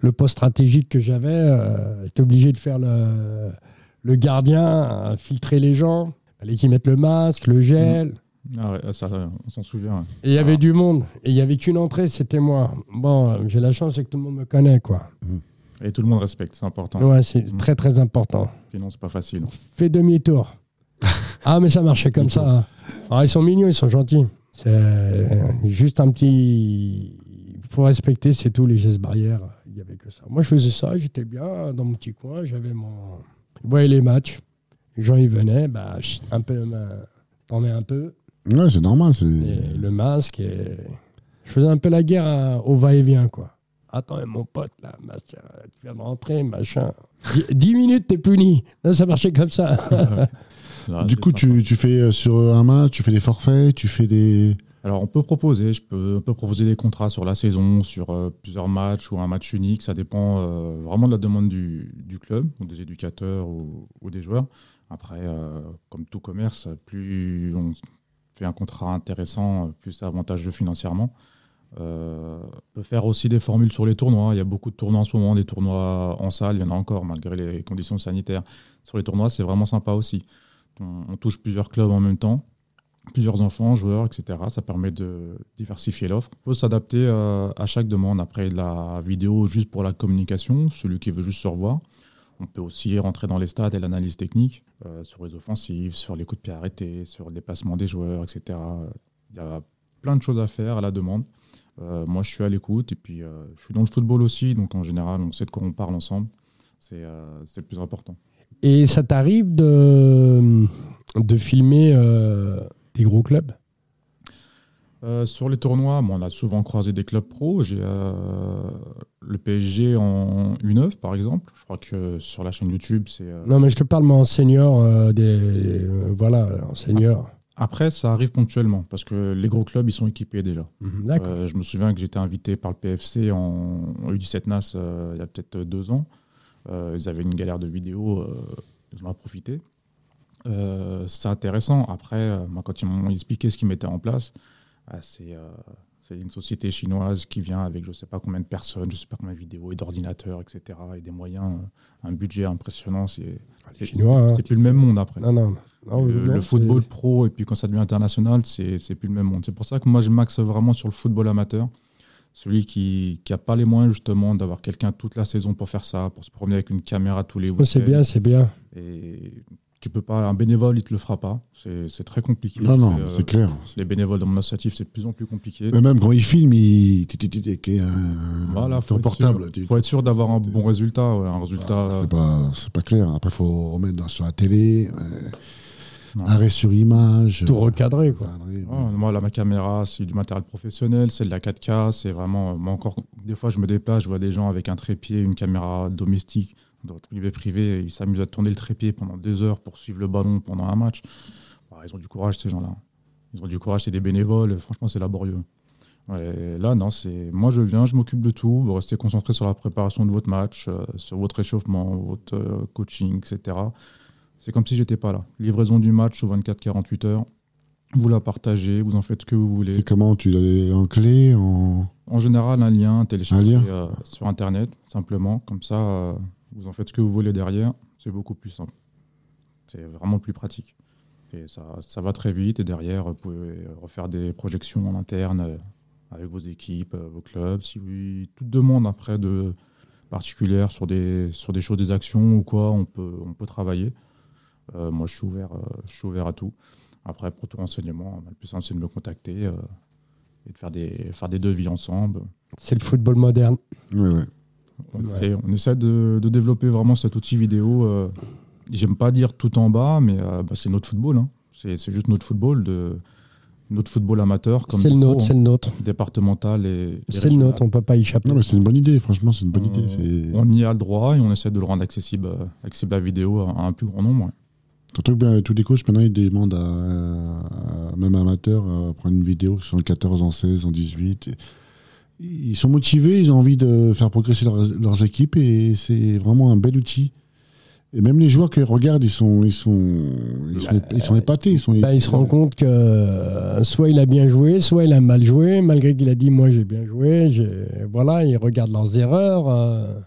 le poste stratégique que j'avais. J'étais obligé de faire le, le gardien, filtrer les gens. fallait qu'ils mettent le masque, le gel. Ah ouais, ça, on s'en souvient. ouais. Et il y avait Ah. du monde. Et il n'y avait qu'une entrée, c'était moi. Bon, euh, j'ai la chance, c'est que tout le monde me connaît, quoi. Et tout le monde respecte, c'est important. Ouais, c'est Mm. très, très important. Sinon, c'est pas facile. Fais demi-tour. <laughs> ah, mais ça marchait comme ça. hein. Alors, ils sont mignons, ils sont gentils. C'est juste un petit. Il faut respecter, c'est tout, les gestes barrières. Il n'y avait que ça. Moi, je faisais ça, j'étais bien dans mon petit coin, j'avais mon. Je voyais les matchs. Les gens, ils venaient, bah, un peu. euh, T'en mets un peu. Ouais, c'est normal. C'est... Et le masque. Et... Je faisais un peu la guerre à- au va-et-vient, quoi. Attends, mon pote, là, machin, tu viens de rentrer, machin. Dix- Dix minutes, t'es puni. Non, ça marchait comme ça. <laughs> Du coup, tu, tu fais euh, sur un match, tu fais des forfaits, tu fais des. Alors, on peut proposer, je peux, on peut proposer des contrats sur la saison, sur euh, plusieurs matchs ou un match unique. Ça dépend euh, vraiment de la demande du, du club, ou des éducateurs ou, ou des joueurs. Après, euh, comme tout commerce, plus on un contrat intéressant, plus c'est avantageux financièrement. Euh, on peut faire aussi des formules sur les tournois. Il y a beaucoup de tournois en ce moment, des tournois en salle, il y en a encore malgré les conditions sanitaires. Sur les tournois, c'est vraiment sympa aussi. On, touche plusieurs clubs en même temps plusieurs enfants, joueurs, etc. Ça permet de diversifier l'offre. On peut s'adapter euh, à chaque demande. Après, la vidéo juste pour la communication, celui qui veut juste se revoir. On peut aussi rentrer dans les stats et l'analyse technique euh, sur les offensives, sur les coups de pied arrêtés, sur le déplacement des joueurs, etc. Il y a plein de choses à faire à la demande. Euh, moi, je suis à l'écoute et puis euh, je suis dans le football aussi, donc en général, on sait de quoi on parle ensemble. C'est le plus important. Et ça t'arrive de, de filmer des gros clubs? Euh, sur les tournois, bon, on a souvent croisé des clubs pro. J'ai euh, le PSG en U9, par exemple. Je crois que sur la chaîne YouTube, c'est. euh, Non, mais je te parle, moi, en senior, euh, des, euh, voilà, en senior. Après, ça arrive ponctuellement parce que les gros clubs, ils sont équipés déjà. Mhm, D'accord. Je me souviens que j'étais invité par le PFC en, en U17 NAS il y a peut-être deux ans. Ils avaient une galère de vidéos, ils en ont profité. C'est intéressant. Après, moi, quand ils m'ont expliqué ce qu'ils mettaient en place, ah, c'est c'est une société chinoise qui vient avec je ne sais pas combien de personnes, je ne sais pas combien de vidéos et d'ordinateurs, etc. et des moyens, euh, un budget impressionnant. C'est c'est- Chinois, hein. c'est plus le même monde après. Non, non. non, Le, c'est- football pro et puis quand ça devient international, c'est c'est plus le même monde. C'est pour ça que moi je maxe vraiment sur le football amateur. Celui qui n'a pas les moyens justement d'avoir quelqu'un toute la saison pour faire ça, pour se promener avec une caméra tous les Oh, c'est week-ends. bien, c'est bien. Et tu peux pas, un bénévole, il te le fera pas. C'est c'est très compliqué. Non, non, euh, c'est clair. Les bénévoles dans mon associatif, c'est de plus en plus compliqué. Mais même quand il filme, il. ti- ti- ti- ti- qui est un. Voilà, faut être portable. sûr, tu- faut être sûr d'avoir un bon résultat, ouais, un résultat. C'est pas, c'est pas clair. Après, il faut remettre dans- sur la télé. euh, arrêt sur image. Tout recadré, quoi. Ouais, moi, là, ma caméra, c'est du matériel professionnel, c'est de la 4K, c'est vraiment. Moi, encore, des fois, je me déplace, je vois des gens avec un trépied, une caméra domestique, dans le privé privé, ils s'amusent à tourner le trépied pendant deux heures pour suivre le ballon pendant un match. Bah, ils ont du courage, ces gens-là. Ils ont du courage, c'est des bénévoles, franchement, c'est laborieux. Ouais, là, non, c'est. Moi, je viens, je m'occupe de tout, vous restez concentré sur la préparation de votre match, euh, sur votre réchauffement, votre euh, coaching, etc. C'est comme si j'étais pas là. Livraison du match sous 24-48 heures. Vous la partagez, vous en faites ce que vous voulez. C'est comment Tu l'as en clé en... En général, un lien téléchargé Un lien euh, sur Internet, simplement. Comme ça, vous en faites ce que vous voulez derrière, c'est beaucoup plus simple. C'est vraiment plus pratique. Et ça, ça va très vite et derrière, vous pouvez refaire des projections en interne euh, avec vos équipes, euh, vos clubs. Si vous, toute demande après de particulière sur des, sur des choses, des actions ou quoi, on peut, on peut travailler. Euh, moi, je suis, ouvert, euh, je suis ouvert à tout. Après, pour tout renseignement, le plus simple, c'est de me contacter euh, et de faire des, faire des devis ensemble. C'est le football moderne. Ouais, ouais. On, Ouais. essaie, on essaie de, de développer vraiment cet outil vidéo. euh, J'aime pas dire tout en bas, mais euh, bah, c'est notre football. hein. C'est juste notre football, de, notre football amateur, comme C'est le nôtre, c'est le nôtre. départemental et, et C'est le nôtre, on peut pas y échapper. Non, mais c'est une bonne idée, franchement, c'est une bonne Euh, idée. c'est- on y a le droit et on essaie de le rendre accessible, euh, accessible à la vidéo à, à un plus grand nombre. ouais. Surtout que ben, tous les coachs, maintenant, ils demandent à, à- même amateurs à prendre une vidéo sur le 14, en 16, en 18. Et ils sont motivés, ils ont envie de faire progresser leurs, leurs équipes et c'est vraiment un bel outil. Et même les joueurs qui regardent, ils sont, ils sont, ils sont, ils sont épatés. Ils, sont, Bah, il se rend compte que euh, soit il a bien joué, soit il a mal joué, malgré qu'il a dit moi j'ai bien joué. Voilà, il regarde leurs erreurs. euh,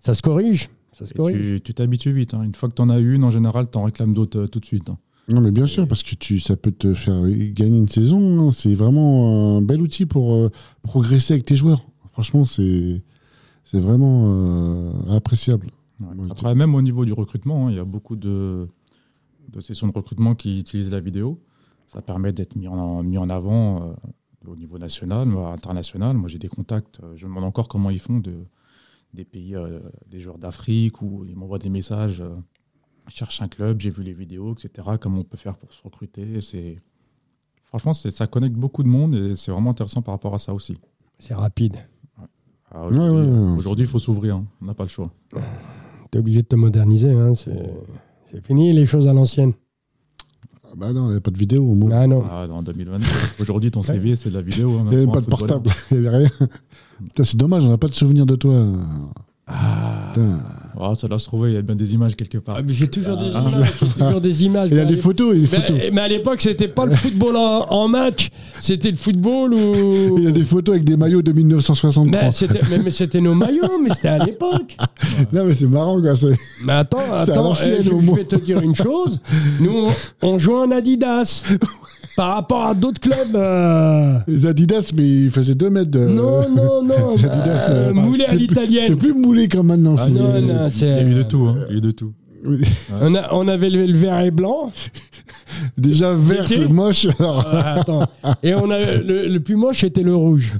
ça se corrige. Ça se corrige. tu tu t'habitues vite. hein. Une fois que tu en as une, en général, tu en réclames d'autres euh, tout de suite. hein. Non, mais bien sûr, parce que tu, ça peut te faire gagner une saison. hein. C'est vraiment un bel outil pour euh, progresser avec tes joueurs. Franchement, c'est c'est vraiment euh, appréciable. Ouais. Moi, je Après, même au niveau du recrutement, hein, il y a beaucoup de, de sessions de recrutement qui utilisent la vidéo. Ça permet d'être mis en, mis en avant euh, au niveau national, international. Moi, j'ai des contacts. euh, Je me demande encore comment ils font de, des pays, euh, des joueurs d'Afrique, où ils m'envoient des messages. Je cherche un club, j'ai vu les vidéos, etc. Comment on peut faire pour se recruter. C'est Franchement, c'est- ça connecte beaucoup de monde et c'est vraiment intéressant par rapport à ça aussi. C'est rapide. Alors, Aujourd'hui, ouais, ouais, ouais. aujourd'hui, il faut s'ouvrir. hein. On n'a pas le choix. Tu es obligé de te moderniser. hein, C'est c'est fini les choses à l'ancienne. Ah bah non, il n'y avait pas de vidéo au moins. Ah non. Ah, en 2022. Aujourd'hui, ton CV, c'est de la vidéo. hein, Il n'y avait pas de portable, <laughs> il n'y avait rien. C'est dommage, on n'a pas de souvenir de toi. Ah. Putain. Ah, ça doit se trouver, il y a bien des images quelque part. Ah, mais J'ai toujours des Ah. images. Toujours des images. Il y a des photos, des photos. mais, mais à l'époque, c'était pas le football en, en match, c'était le football où. <laughs> Il y a des photos avec des maillots de 1963. Mais c'était, mais, mais c'était nos maillots, mais c'était à l'époque. <laughs> Non, mais c'est marrant, quoi. Mais attends, attends, eh, je, je vais te dire une chose. Nous, on, on jouait en Adidas. <laughs> Par rapport à d'autres clubs. euh, Les Adidas, mais ils faisaient 2 mètres de. Non, non, non. <laughs> Les Adidas, euh, euh, moulé à l'italienne. C'est plus moulé comme maintenant. Ah c'est- non, non, Il y a eu de tout. Hein. Il y a eu de tout. On, a- on avait le, le vert et blanc. <laughs> Déjà vert, c'est moche. Alors, Ah, attends. Et on a le, le plus moche c'était le rouge.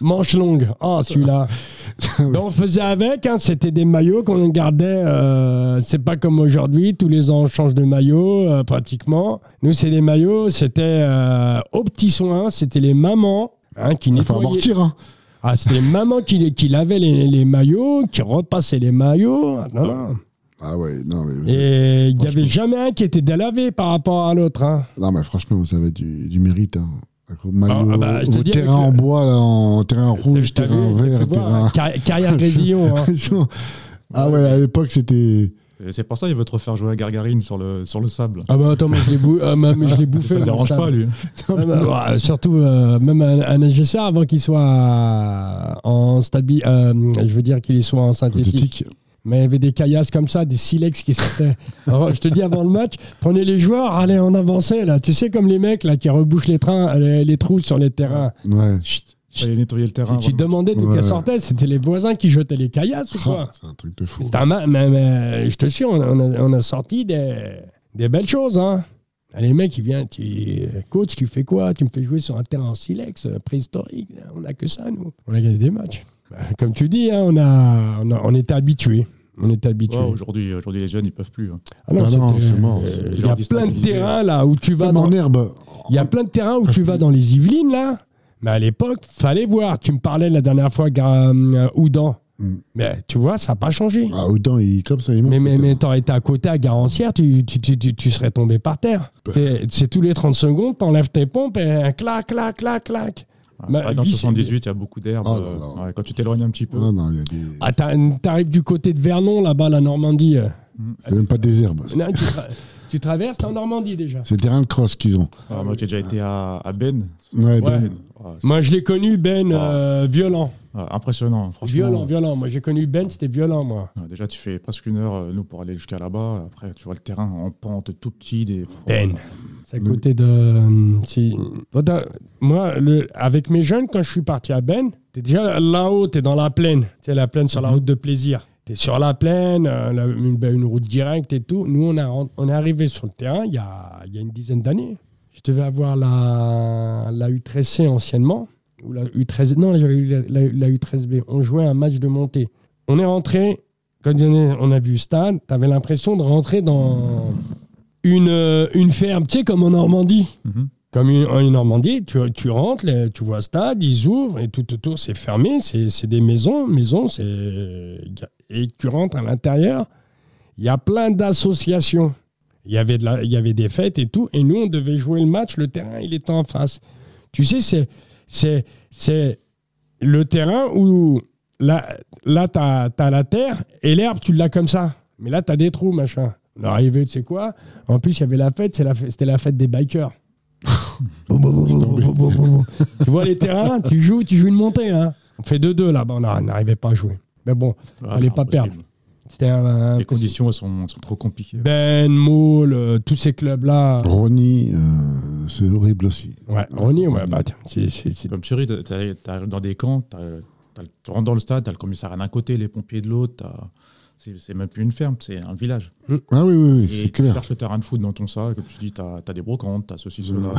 Manche longue. Ah, celui-là. <laughs> Ben, on faisait avec, hein, c'était des maillots qu'on gardait. euh, c'est pas comme aujourd'hui, tous les ans on change de maillot euh, pratiquement. Nous, c'est des maillots, c'était euh, aux petits soins, c'était les mamans hein, qui nettoyaient. amortir. Hein. Ah, c'était les mamans qui, qui lavaient les, les maillots, qui repassaient les maillots. Ah, non, non. Ah ouais, non, mais. Et il n'y avait jamais un qui était délavé par rapport à l'autre. Hein. Non, mais franchement, vous avez du, du mérite. Hein. Maillot, Ah, bah, je au dis, terrain en le- bois, là, en terrain rouge, terrain vu, vert, voir, terrain. Carri- Carrière <laughs> Grésillon. hein. ah ouais, à l'époque, c'était. C'est pour ça qu'il veut te refaire jouer à Gargarine sur le, sur le sable. Ah bah attends, moi je l'ai bou- ah, mais je l'ai <laughs> bouffé. Ça ne dérange pas, lui. <laughs> Ah bah, surtout, euh, même un, un avant qu'il soit en stabi, euh, je veux dire qu'il soit en synthétique. Mais il y avait des caillasses comme ça, des silex qui sortaient. <laughs> Alors, je te dis, avant le match, prenez les joueurs, allez, on avançait, là. Tu sais, comme les mecs, là, qui rebouchent les trains, les, les trous sur les terrains. Ouais. Chut, chut. Fallait nettoyer le terrain. Tu, tu demandais d'où Ouais. qu'elles sortaient, c'était les voisins qui jetaient les caillasses ou quoi Ah, c'est un truc de fou. C'était un ma- mais, mais je te suis, on a, on a- on a sorti des, des belles choses. Hein. Les mecs, ils viennent, tu, coach, tu fais quoi? Tu me fais jouer sur un terrain en silex, euh, préhistorique. On a que ça, nous. On a gagné des matchs. Bah, comme tu dis, hein, on, a, on, a- on était habitués. On habitués. Ouais, Aujourd'hui, aujourd'hui, les jeunes, ils peuvent plus. hein. ah non, Ah non, c'était- c'est mort. euh, Ils Il y a plein de terrains là où tu vas dans, en herbe. il y a plein de terrains où tu vas dans les Yvelines là. Mais à l'époque, fallait voir. Tu me parlais la dernière fois, euh, Oudan. Mm. Mais tu vois, ça n'a pas changé. Ah, autant, il, comme ça, il monte. Mais, mais, mais t'aurais été à côté à Garancière, tu, tu, tu, tu, tu serais tombé par terre. Bah. C'est tous les 30 secondes, t'enlèves tes pompes et clac, clac, clac, clac. Bah, dans le lui, 78, il y a beaucoup d'herbes. Oh là euh, ouais, quand tu t'éloignes un petit peu. Ah, non, il y a des. Ah, t'as- t'arrives du côté de Vernon, là-bas, la Normandie. euh. C'est même pas des herbes. Non, tu, tra- tu traverses, t'es en Normandie déjà. C'est le terrain de cross qu'ils ont. Alors, moi, j'ai déjà été à, à Ben. Ouais, Ouais. ben, Ouais, Moi, je l'ai connu, Ben, euh, violent. ouais, impressionnant, franchement. Violent, violent. Moi, j'ai connu Ben, c'était violent, moi. Ouais, déjà, tu fais presque une heure, euh, nous, pour aller jusqu'à là-bas. Après, tu vois le terrain en pente, tout petit. Des... Ben. C'est à côté de. euh, si- Moi, le... avec mes jeunes, quand je suis parti à Ben, t'es déjà là-haut, t'es dans la plaine. Tu sais, la plaine sur la Mhm. route de plaisir. T'es sur la plaine, euh, une, une route directe et tout. Nous, on, a, on est arrivé sur le terrain il y a, il y a une dizaine d'années. Je devais avoir la, la U13C anciennement. Ou la U13. Non, j'avais eu la, la- la U13B. On jouait un match de montée. On est rentré, quand on a vu le stade, t'avais l'impression de rentrer dans une, euh, une ferme, tu sais, comme en Normandie. Mhm. Comme une- en Normandie, tu, tu rentres, les- tu vois le stade, ils ouvrent et tout autour c'est fermé, c'est des maisons, maisons, c'est et tu rentres à l'intérieur, il y a plein d'associations. Il y avait de la- il y avait des fêtes et tout, et nous on devait jouer le match, le terrain il était en face. Tu sais, c'est c'est c'est le terrain où là là t'as as la terre et l'herbe tu l'as comme ça, mais là t'as des trous machin. On est arrivé, tu sais quoi? En plus il y avait la fête, c'est la fête- c'était la fête des bikers. <laughs> Tu vois les terrains, tu joues, tu joues une montée. Hein. On fait 2-2 là-bas, on n'a- on n'arrivait pas à jouer. Mais bon, Ouais, Fallait c'est pas perdre. c'était un, un- Les conditions elles sont, sont trop compliquées. Ben, Maul, euh, tous ces clubs-là. Ronny, euh, c'est horrible aussi. Ouais, Ronnie, ouais, bah, tiens, c'est- Comme Chéri, tu arrives dans des camps, t'as- t'as le- tu rentres dans le stade, tu as le commissariat d'un côté, les pompiers de l'autre. t'as- C'est même plus une ferme, c'est un village. Ah oui, oui, oui, Et c'est tu clair. cherches le terrain de foot dans ton sac, comme tu dis, tu as, des brocantes, tu as ceci, cela.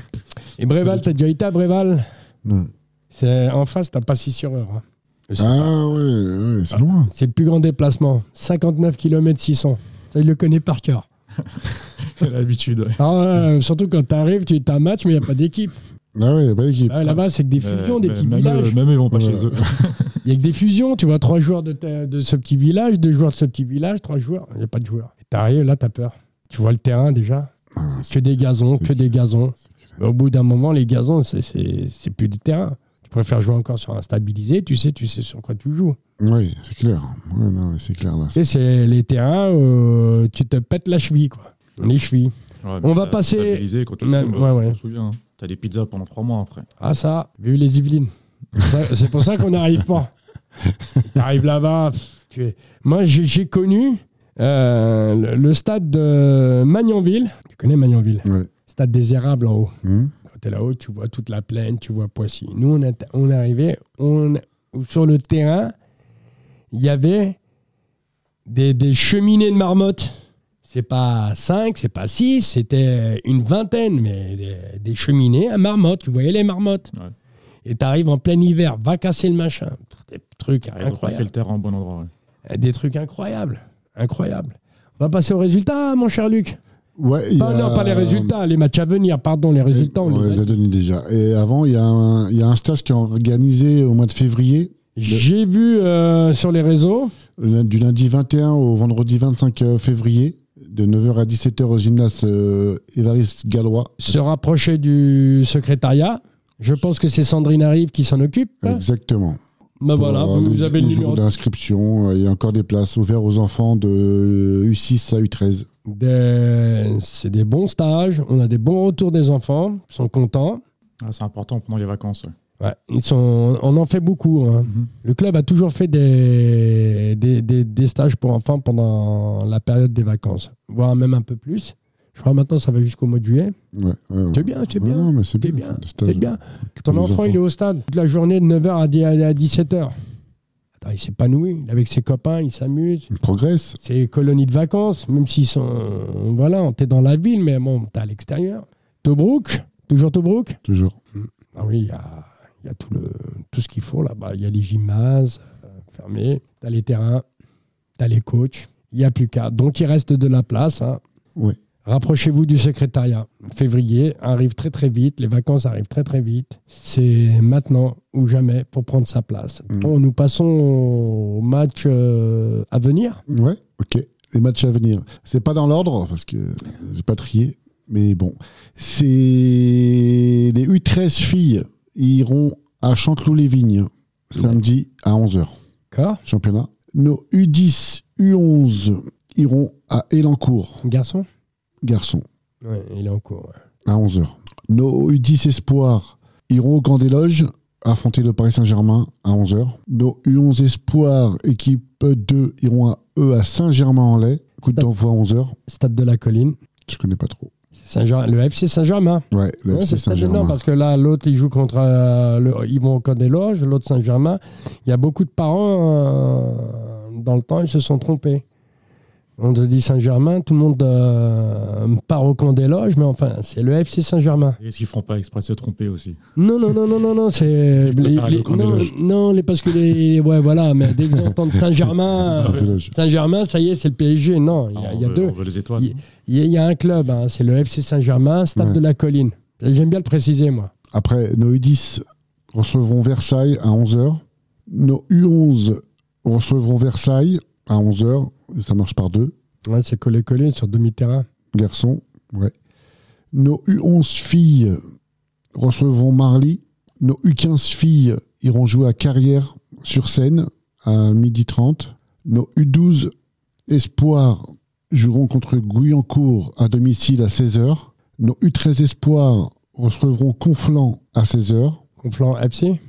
<laughs> Et Bréval, t'as déjà été à Bréval Non. C'est en face, t'as pas 6 sur heure. hein. Ah ouais, ouais, c'est loin. C'est le plus grand déplacement. 59 km 600. Ça, il le connaît par cœur. <laughs> L'habitude. ouais. Alors, euh, surtout quand t'arrives, tu as un match, mais il n'y a pas d'équipe. Ah ouais, pas d'équipe. Ah, Là-bas, c'est que des fusions, Euh, des petits même, villages. eux, même ils vont pas Ouais. chez eux. <laughs> Il y a que des fusions. Tu vois, trois joueurs de, ta- de ce petit village, deux joueurs de ce petit village, trois joueurs. Il n'y a pas de joueurs. Et t'arrives, là, t'as peur. Tu vois le terrain déjà. Ah, Que des gazons, que des gazons. au bout d'un moment, les gazons, c'est- c'est c'est plus du terrain. Tu préfères jouer encore sur un stabilisé, tu sais, tu sais sur quoi tu joues. Oui, c'est clair. Ouais, c'est clair là. C'est les terrains où tu te pètes la cheville, quoi. Les chevilles. Ouais, On va passer- stabilisé, Quand tu Même- ouais, on ouais. s'en souvient. Tu as des pizzas pendant trois mois après. Ah, ça, vu les Yvelines. C'est pour ça qu'on n'arrive pas. Tu arrives là-bas, tu es. Moi, j'ai connu euh, le, le stade de Magnanville. Tu connais Magnanville Ouais. Stade des érables en haut. Hum. Quand tu es là-haut, tu vois toute la plaine, tu vois Poissy. Nous, on est, on est arrivé, on, sur le terrain, il y avait des, des cheminées de marmottes. C'est pas 5, c'est pas 6, c'était une vingtaine, mais des, des cheminées à marmottes. Tu voyais les marmottes? Ouais. Et tu arrives en plein hiver, va casser le machin. Des trucs pas fait incroyables. le terrain au bon endroit. ouais. Des trucs incroyables. Incroyables. On va passer aux résultats, mon cher Luc. Ouais, il y Pas, a- Non, pas les résultats, les matchs à venir, pardon, les résultats, on on les a donnés déjà. Et avant, il y, a un- il y a un stage qui est organisé au mois de février, J'ai vu euh, sur les réseaux. du lundi 21 au vendredi 25 février, de 9h à 17h au gymnase euh, Évariste Gallois. se rapprocher du secrétariat. Je pense que c'est Sandrine Arrive qui s'en occupe. Exactement. Ben voilà, vous les- avez le numéro. d'inscription. euh, Il y a encore des places ouvertes aux enfants de U6 à U13. Des- C'est des bons stages, on a des bons retours des enfants, ils sont contents. Ah, c'est important pendant les vacances. ouais. Ouais, ils sont, on en fait beaucoup. hein. Mhm. Le club a toujours fait des, des, des- des stages pour enfants pendant la période des vacances, voire même un peu plus. Je crois maintenant ça va jusqu'au mois de juillet. Ouais, ouais, ouais. C'est bien, c'est bien. non, mais c'est bien. C'est bien. Ton enfant, il est au stade toute la journée de 9h à 10 à 17h. Attends, il s'épanouit, il est avec ses copains, il s'amuse. Il progresse. C'est colonies de vacances, même s'ils sont. Voilà, t'es dans la ville, mais bon, t'es à l'extérieur. Tobruk, toujours Tobruk? Toujours. Ah oui, il y a, y a tout, le, tout ce qu'il faut là-bas. Il y a les gymnases euh, fermés, t'as les terrains, t'as les coachs. Il n'y a plus qu'à. Donc il reste de la place. hein. Oui. Rapprochez-vous du secrétariat. Février arrive très très vite, les vacances arrivent très très vite. C'est maintenant ou jamais pour prendre sa place. Mm. Bon, nous passons au match euh, à venir. Ouais, ok. Les matchs à venir. C'est pas dans l'ordre, parce que j'ai pas trié. Mais bon. C'est les U13 filles iront à Chanteloup-les-Vignes samedi à 11h. D'accord Championnat. Nos U10, U11 iront à Elancourt, Garçon? Garçons, Ouais, il est en cours. ouais. à 11h. Nos U10 Espoirs iront au Grand des Loges, affronter le Paris Saint-Germain à 11h. Nos U11 Espoirs, équipe 2, iront à eux à Saint-Germain-en-Laye. Coup d'envoi à 11h. Stade de la Colline. Je connais pas trop. Saint-Germain- le FC Saint-Germain. Ouais, le Ouais, FC Saint-Germain. non, parce que là, l'autre, il joue contre. euh, le- ils vont au Code des Loges, l'autre Saint-Germain. Il y a beaucoup de parents, euh, dans le temps, ils se sont trompés. On te dit Saint-Germain, tout le monde euh, part au camp des loges, mais enfin, c'est le FC Saint-Germain. Est-ce qu'ils feront pas exprès de se tromper aussi? Non, non, non, non, non, non, c'est. Non, non, les- parce que les. Ouais, voilà, mais dès qu'ils entendent <laughs> Saint-Germain. Saint-Germain, ça y est, c'est le PSG. Non, il y a, Ah, y a veut- deux. On veut les étoiles. Il y, y a un club, hein, c'est le FC Saint-Germain, Stade Ouais. de la Colline. J'aime bien le préciser, moi. Après, nos U10 recevront Versailles à 11h. Nos U11 recevront Versailles à 11h. Ça marche par deux. Ouais, c'est collé-collé sur demi-terrain. Garçons, ouais. Nos U11 filles recevront Marly. Nos U15 filles iront jouer à Carrière sur scène à 12h30. Nos U12 Espoirs joueront contre Guyancourt à domicile à 16h. Nos U13 Espoirs recevront Conflans à 16h. Conflant FC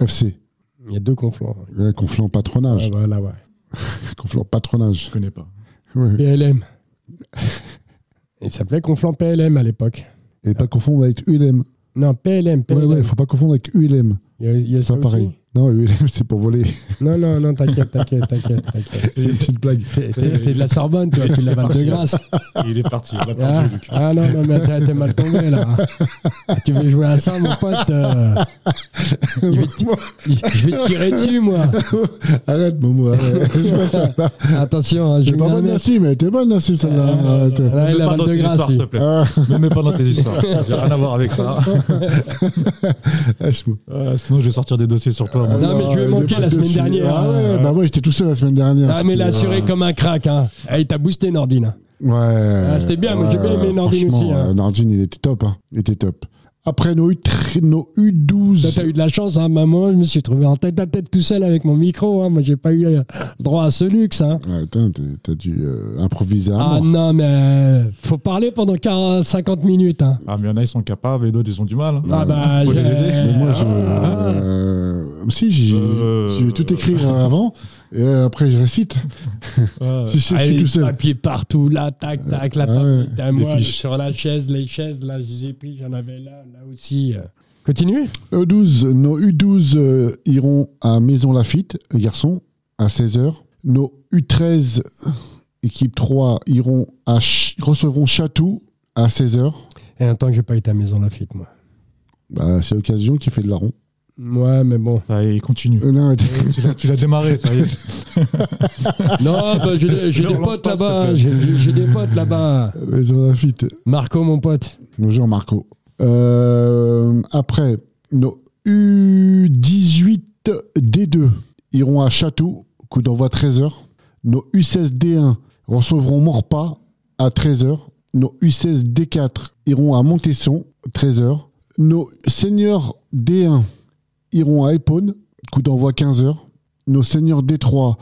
FC. Il y a deux conflants. Ouais, Conflans patronage. Voilà, ouais. <laughs> Conflans patronage. Je connais pas. Ouais. <laughs> PLM. Il s'appelait Conflant PLM à l'époque. Et pas confondre avec ULM. Non, PLM. Ouais, PLM. ouais, faut pas confondre avec ULM. Il y a, il y a C'est ça pas pareil. Non, ULM, <laughs> c'est pour voler. Non, non, non, t'inquiète, t'inquiète, t'inquiète, t'inquiète. C'est une petite blague. T'es t'es- t'es de la Sorbonne, toi, tu l'avales de grâce. Il est parti. Il a Ah, ah non, non, mais t'es t'es mal tombé là. Ah, tu veux jouer à ça, mon pote euh, je, vais te, je vais te tirer dessus, moi. Arrête, Momo. Attention, hein, je pas bonne. Nassim, mais elle était bonne, Nassim, celle-là. Ah, Arrête. Là, il Mets a pas Val dans de tes grâce, s'il te plaît. Ah, Me mets pas dans tes histoires. J'ai rien à voir avec ça. ah, je- Euh, sinon, je vais sortir des dossiers sur toi. Moi. Non, mais tu m'as j'ai manqué la semaine dernière. Ah ouais, bah ouais, j'étais tout seul la semaine dernière. Ah, mais il a assuré euh, comme un crack. Hein. Ah, il t'a boosté, Nordine. Ouais. c'était bien, moi, j'ai bien aimé Nordine franchement, aussi, hein. euh, Nordine, il était top. hein. Il était top. Après nos, U, nos U12. Toi, t'as eu de la chance, hein, maman. Je me suis trouvé en tête à tête tout seul avec mon micro. Hein. Moi, j'ai pas eu euh, droit à ce luxe. Hein. Ouais, attends, t'as dû euh, improviser à Ah mort. non, mais euh, faut parler pendant 40, 50 minutes. Hein. Ah, mais il y en a, ils sont capables et d'autres, ils ont du mal. Ah bah, Faut les aider. Mais moi, je. Ah. euh, si, j'ai- Euh, je vais tout écrire <laughs> avant et euh, après je récite. Ouais. <laughs> Si, si, je suis tout seul. papiers partout, là, tac, tac, là, Ah ouais, moi, sur la chaise, les chaises, là, je les ai pris, j'en avais là, là aussi. euh. Continue U12, nos U12 euh, iront à Maison Lafitte, les garçons, à 16h. Nos U13, équipe 3, iront à Ch- recevront Chatou à 16h. Et un temps que j'ai pas été à Maison Lafitte, moi. Bah, c'est l'occasion qui fait de la ronde. Ouais, mais bon. Ça y est, il continue. Euh, non, Tu l'as- démarré, ça y est. <laughs> Non, bah, j'ai des, potes là-bas, j'ai des potes là-bas. Maison Lafitte. Marco, mon pote. Bonjour Marco. Euh, après, nos U18 D2 iront à Château, coup d'envoi 13h. Nos U16 D1 recevront Morpa à 13h. Nos U16 D4 iront à Montesson, 13h. Nos seniors D1 iront à Épône, coup d'envoi 15h. Nos seniors D3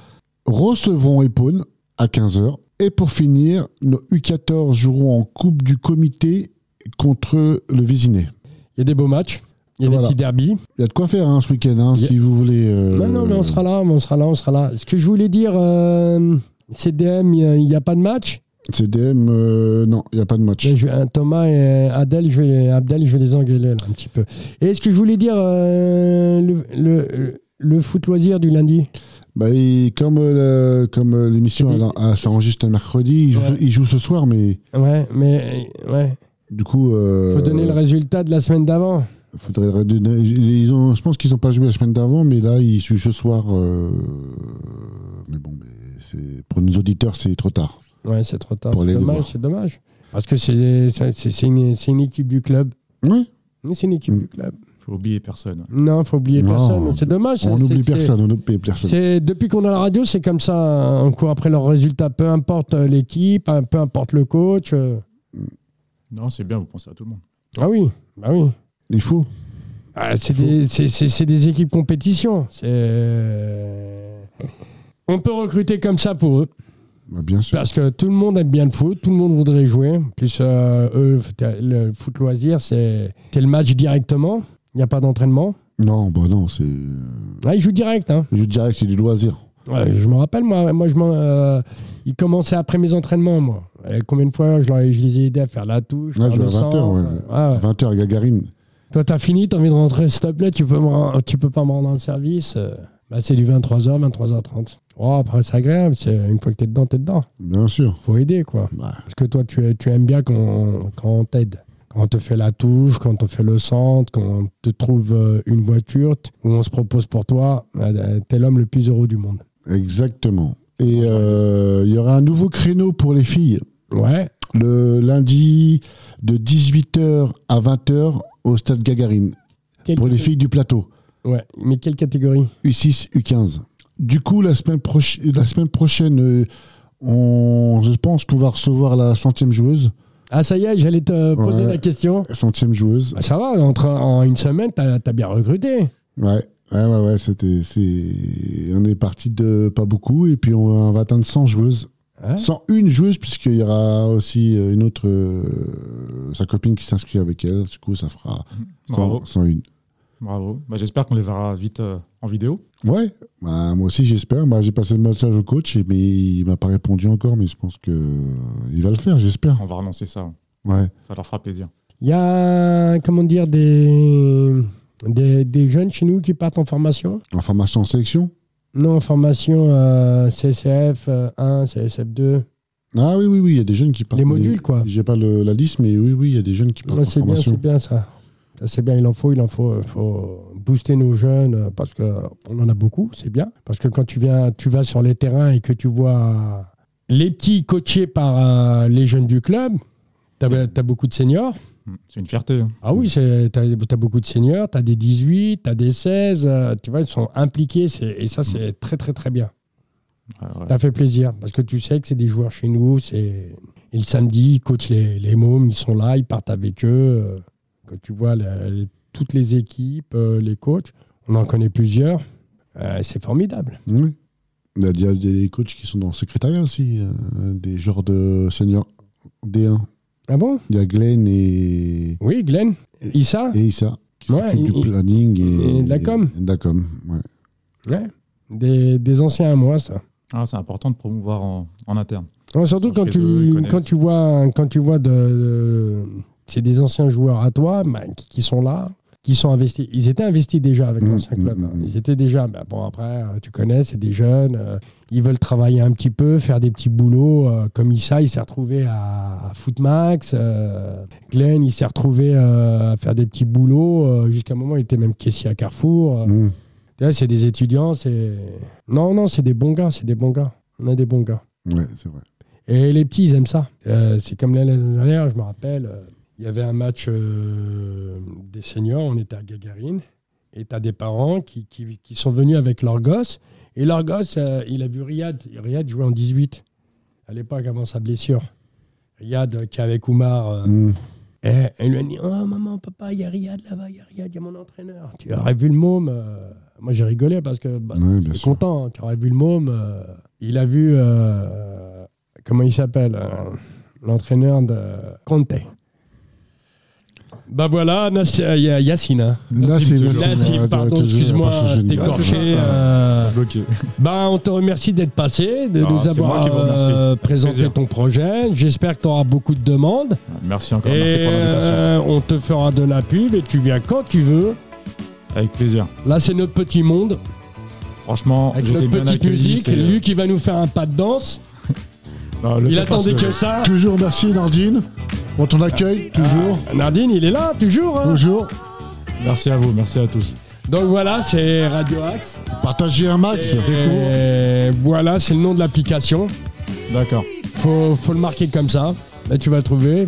recevront Épône à 15h. Et pour finir, nos U14 joueront en Coupe du Comité contre le Vésiné. Il y a des beaux matchs, il y a Voilà. des petits derbies. Il y a de quoi faire hein, ce week-end, hein, a- si vous voulez. euh, Non, non, mais on sera là, on sera là, on sera là. Ce que je voulais dire, euh, CDM, il n'y a, pas de match? CDM, euh, non, il n'y a pas de match. Mais je vais- euh, Thomas et Adèle, je vais, Abdel, je vais les engueuler là, un petit peu. Et ce que je voulais dire, euh, le, le, le foot loisir du lundi. Bah, comme euh, comme euh, l'émission elle s'enregistre le mercredi, il joue, Ouais. il joue ce soir, mais Ouais, mais ouais, du coup. euh, faut donner le résultat de la semaine d'avant. faudrait redonner- ils ont, je pense qu'ils n'ont pas joué la semaine d'avant, mais là, ils jouent ce soir. euh, mais bon, mais c'est- pour nos auditeurs, c'est trop tard. Ouais, c'est trop tard. C'est dommage, c'est dommage. Parce que c'est une, c'est une équipe du club. Oui, C'est une équipe du club. Faut oublier personne. Non, faut oublier Non. personne. C'est dommage. On n'oublie personne, on n'oublie personne. C'est depuis qu'on a la radio, c'est comme ça. On court après leurs résultats, peu importe euh, l'équipe, hein, peu importe le coach. euh. Non, c'est bien, vous pensez à tout le monde. Ah oui, bah oui. Il faut. Ah, c'est des, c'est- c'est- c'est des équipes compétition. C'est- On peut recruter comme ça pour eux. Bah, bien sûr. Parce que tout le monde aime bien le foot, tout le monde voudrait jouer. Plus euh, eux, le foot loisir, c'est le match directement. Il n'y a pas d'entraînement. Non, bah non, c'est. Ah, ils jouent direct. Hein. Je dirais que c'est du loisir. Ouais, je me rappelle, moi, moi je euh, ils commençaient après mes entraînements, moi. Et combien de fois je, leur ai- je les ai aidés à faire la touche, Ouais, faire je le vais à 20 centre. heures, ouais. Ah ouais. 20h à Gagarine. Toi, t'as fini, t'as envie de rentrer, s'il te plaît, tu peux, me tu peux pas me rendre un service. euh, Bah, c'est du 23h, 23h30. Oh, après, c'est agréable. C'est, une fois que t'es dedans, t'es dedans. Bien sûr. Faut aider, quoi. Parce que toi, tu, tu aimes bien quand, quand on t'aide. Quand on te fait la touche, quand on fait le centre, quand on te trouve euh, une voiture où on se propose pour toi, euh, t'es l'homme le plus heureux du monde. exactement. Et euh, il y aura un nouveau créneau pour les filles. Ouais. Le lundi de 18h à 20h au stade Gagarine. Quelle Pour les filles du plateau. Ouais. Mais quelle catégorie? U6, U15. Du coup, la semaine, proche- la semaine prochaine, euh, on, je pense qu'on va recevoir la centième joueuse. Ah, ça y est, j'allais te poser Ouais. la question. Centième joueuse. Bah, ça va, entre, en une semaine, t'as as bien recruté. Ouais, ouais, ouais, ouais, c'était, on est parti de pas beaucoup et puis on va atteindre 100 joueuses. Hein 101 joueuses puisqu'il y aura aussi euh, une autre, euh, sa copine qui s'inscrit avec elle. Du coup, ça fera 100, Bravo. 101. Bravo. Bah, J'espère qu'on les verra vite euh, en vidéo? Ouais, bah, moi aussi j'espère. Bah, j'ai passé le message au coach, et- mais il m'a pas répondu encore, mais je pense que il va le faire, j'espère. On va relancer ça. Ouais. Ça leur fera plaisir. Il y a, comment dire, des, des, des jeunes chez nous qui partent en formation? En formation en sélection? Non, en formation euh, CSF euh, 1, CSF 2. Ah oui, oui, oui, il y a des jeunes qui partent. Les mais modules, quoi. J'ai pas le- la liste, mais oui, oui, il y a des jeunes qui partent Ouais, en c'est bien, c'est bien ça. C'est bien, il en faut, il en faut. Il faut booster nos jeunes euh, parce qu'on en a beaucoup, c'est bien. Parce que quand tu, viens, tu vas sur les terrains et que tu vois les petits coachés par euh, les jeunes du club, tu as, beaucoup de seniors. Mm. C'est une fierté. hein. Ah oui, tu as, beaucoup de seniors, tu as des 18, tu as des 16, euh, tu vois, ils sont impliqués et ça, c'est très, très, très bien. Ouais. Ça fait plaisir parce que tu sais que c'est des joueurs chez nous. C'est... Et le samedi, ils coachent les, les mômes, ils sont là, ils partent avec eux. Que tu vois la- les- toutes les équipes, euh, les coachs, on en connaît plusieurs. Euh, c'est formidable. Oui. Il y a des coachs qui sont dans le secrétariat aussi, euh, des joueurs de seniors D1. Ah bon? Il y a Glenn et, Oui, Glenn Issa et Issa qui Ouais, du planning et, et de la com. et de la com, ouais. Ouais. Des, des anciens à moi, ça. Ah, c'est important de promouvoir en, en interne. Surtout quand tu, quand tu vois, quand tu vois de, de- c'est des anciens joueurs à toi bah, qui, qui sont là, qui sont investis. Ils étaient investis déjà avec Mmh, l'ancien mmh, club. mmh, mmh. Ils étaient déjà. bah, bon après, euh, tu connais, c'est des jeunes. euh, ils veulent travailler un petit peu, faire des petits boulots. euh, comme Issa, il s'est retrouvé à, à Footmax. euh, Glenn, il s'est retrouvé à faire des petits boulots. Jusqu'à un moment, il était même caissier à Carrefour. Mmh. C'est des étudiants. C'est non, non, c'est des bons gars. C'est des bons gars. On a des bons gars. Ouais, c'est vrai. Et les petits, ils aiment ça. Euh, c'est comme l'année dernière, je me rappelle, il y avait un match euh, des seniors, on était à Gagarine, et tu as des parents qui, qui- qui sont venus avec leur gosse, et leur gosse, euh, il a vu Riyad. Riyad jouait en 18, à l'époque avant sa blessure. Riyad euh, qui est avec Oumar. euh, Mmh. et elle lui a dit Oh maman, papa, il y a Riyad là-bas, il y a Riyad, il y a mon entraîneur. Tu aurais vu le môme. moi, j'ai rigolé parce que bah, j'étais content. hein, Tu aurais vu le môme. il a vu. comment il s'appelle L'entraîneur de Conte. Bah voilà, Nas- euh, y a Yacine. hein. Pardon, excuse-moi, pas changer de t'es nom. écorché. Ah, euh, Bloqué. bah, on te remercie d'être passé, de Non, nous c'est avoir moi qui vous remercie. euh, présenté plaisir. ton projet. J'espère que tu auras beaucoup de demandes. Merci encore. Et Merci pour l'invitation. euh, on te fera de la pub et tu viens quand tu veux. Avec plaisir. Là, c'est notre petit monde Franchement, avec j'étais notre bien petite accueilli, musique. c'est- Lui qui va nous faire un pas de danse. Non, le Il attendait que ça. Toujours merci Nardine pour ton accueil, toujours, Ah, Nardine, il est là, toujours. hein. toujours. Merci à vous, merci à tous. Donc voilà, c'est Radio Axe. Partagez un max. Et voilà, c'est le nom de l'application. D'accord. Faut, faut le marquer comme ça. Là, tu vas le trouver.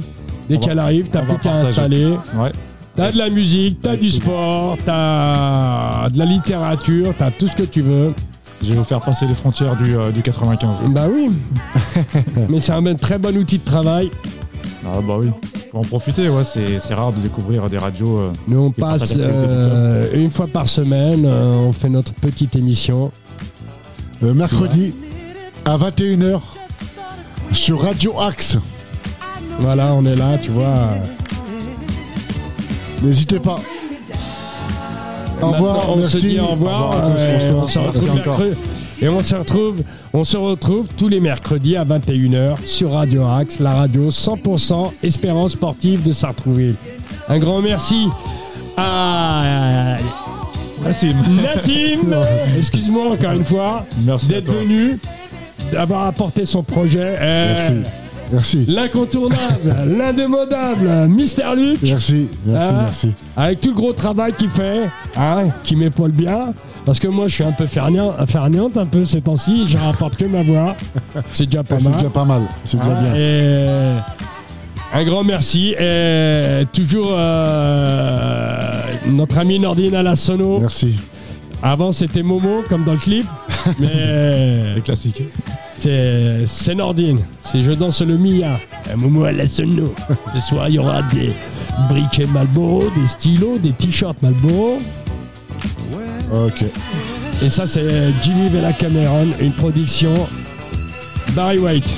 Dès On va- qu'elle arrive, t'as on plus qu'à partager. installer. Ouais. T'as de la musique, t'as du sport, t'as de la littérature, t'as tout ce que tu veux. Je vais vous faire passer les frontières du, euh, du 95. Bah oui. <laughs> Mais c'est un très bon outil de travail. Ah bah oui. Faut en profiter, ouais. C'est c'est rare de découvrir des radios. euh, Nous, on passe partage avec les euh, une fois par semaine, euh, on fait notre petite émission. Euh, mercredi à 21h sur Radio Axe. Voilà, on est là, tu vois. N'hésitez pas. Au revoir, on merci. se dit au revoir. Au euh, bonsoir. on se retrouve mercredi. Et on se retrouve, on se retrouve tous les mercredis à 21h sur Radio Axe, la radio 100% espérance sportive de Sartrouville. Un grand merci à Merci. Nassim, <laughs> excuse-moi encore une fois, d'être venu, d'avoir apporté son projet. Euh, Merci. Merci. L'incontournable, <laughs> l'indémodable, Mister Luc. Merci. Merci. Ah. Merci. avec tout le gros travail qu'il fait, hein, qui m'épaule bien, parce que moi je suis un peu fergnante un peu ces temps-ci, je rapporte que ma voix, <laughs> c'est déjà pas C'est mal. déjà pas mal. C'est déjà Hein, bien. et un grand merci et toujours euh, notre ami Nordine à la sono. Merci. Avant c'était Momo comme dans le clip, <laughs> mais Les classiques. C'est Nordine. C'est je danse le Mia. Un Momo à la sono. <laughs> Ce soir il y aura des briquets Malboro, des stylos, des t-shirts Malboro. Ok. Et ça, c'est Jimmy Vella Cameron, une production Barry White.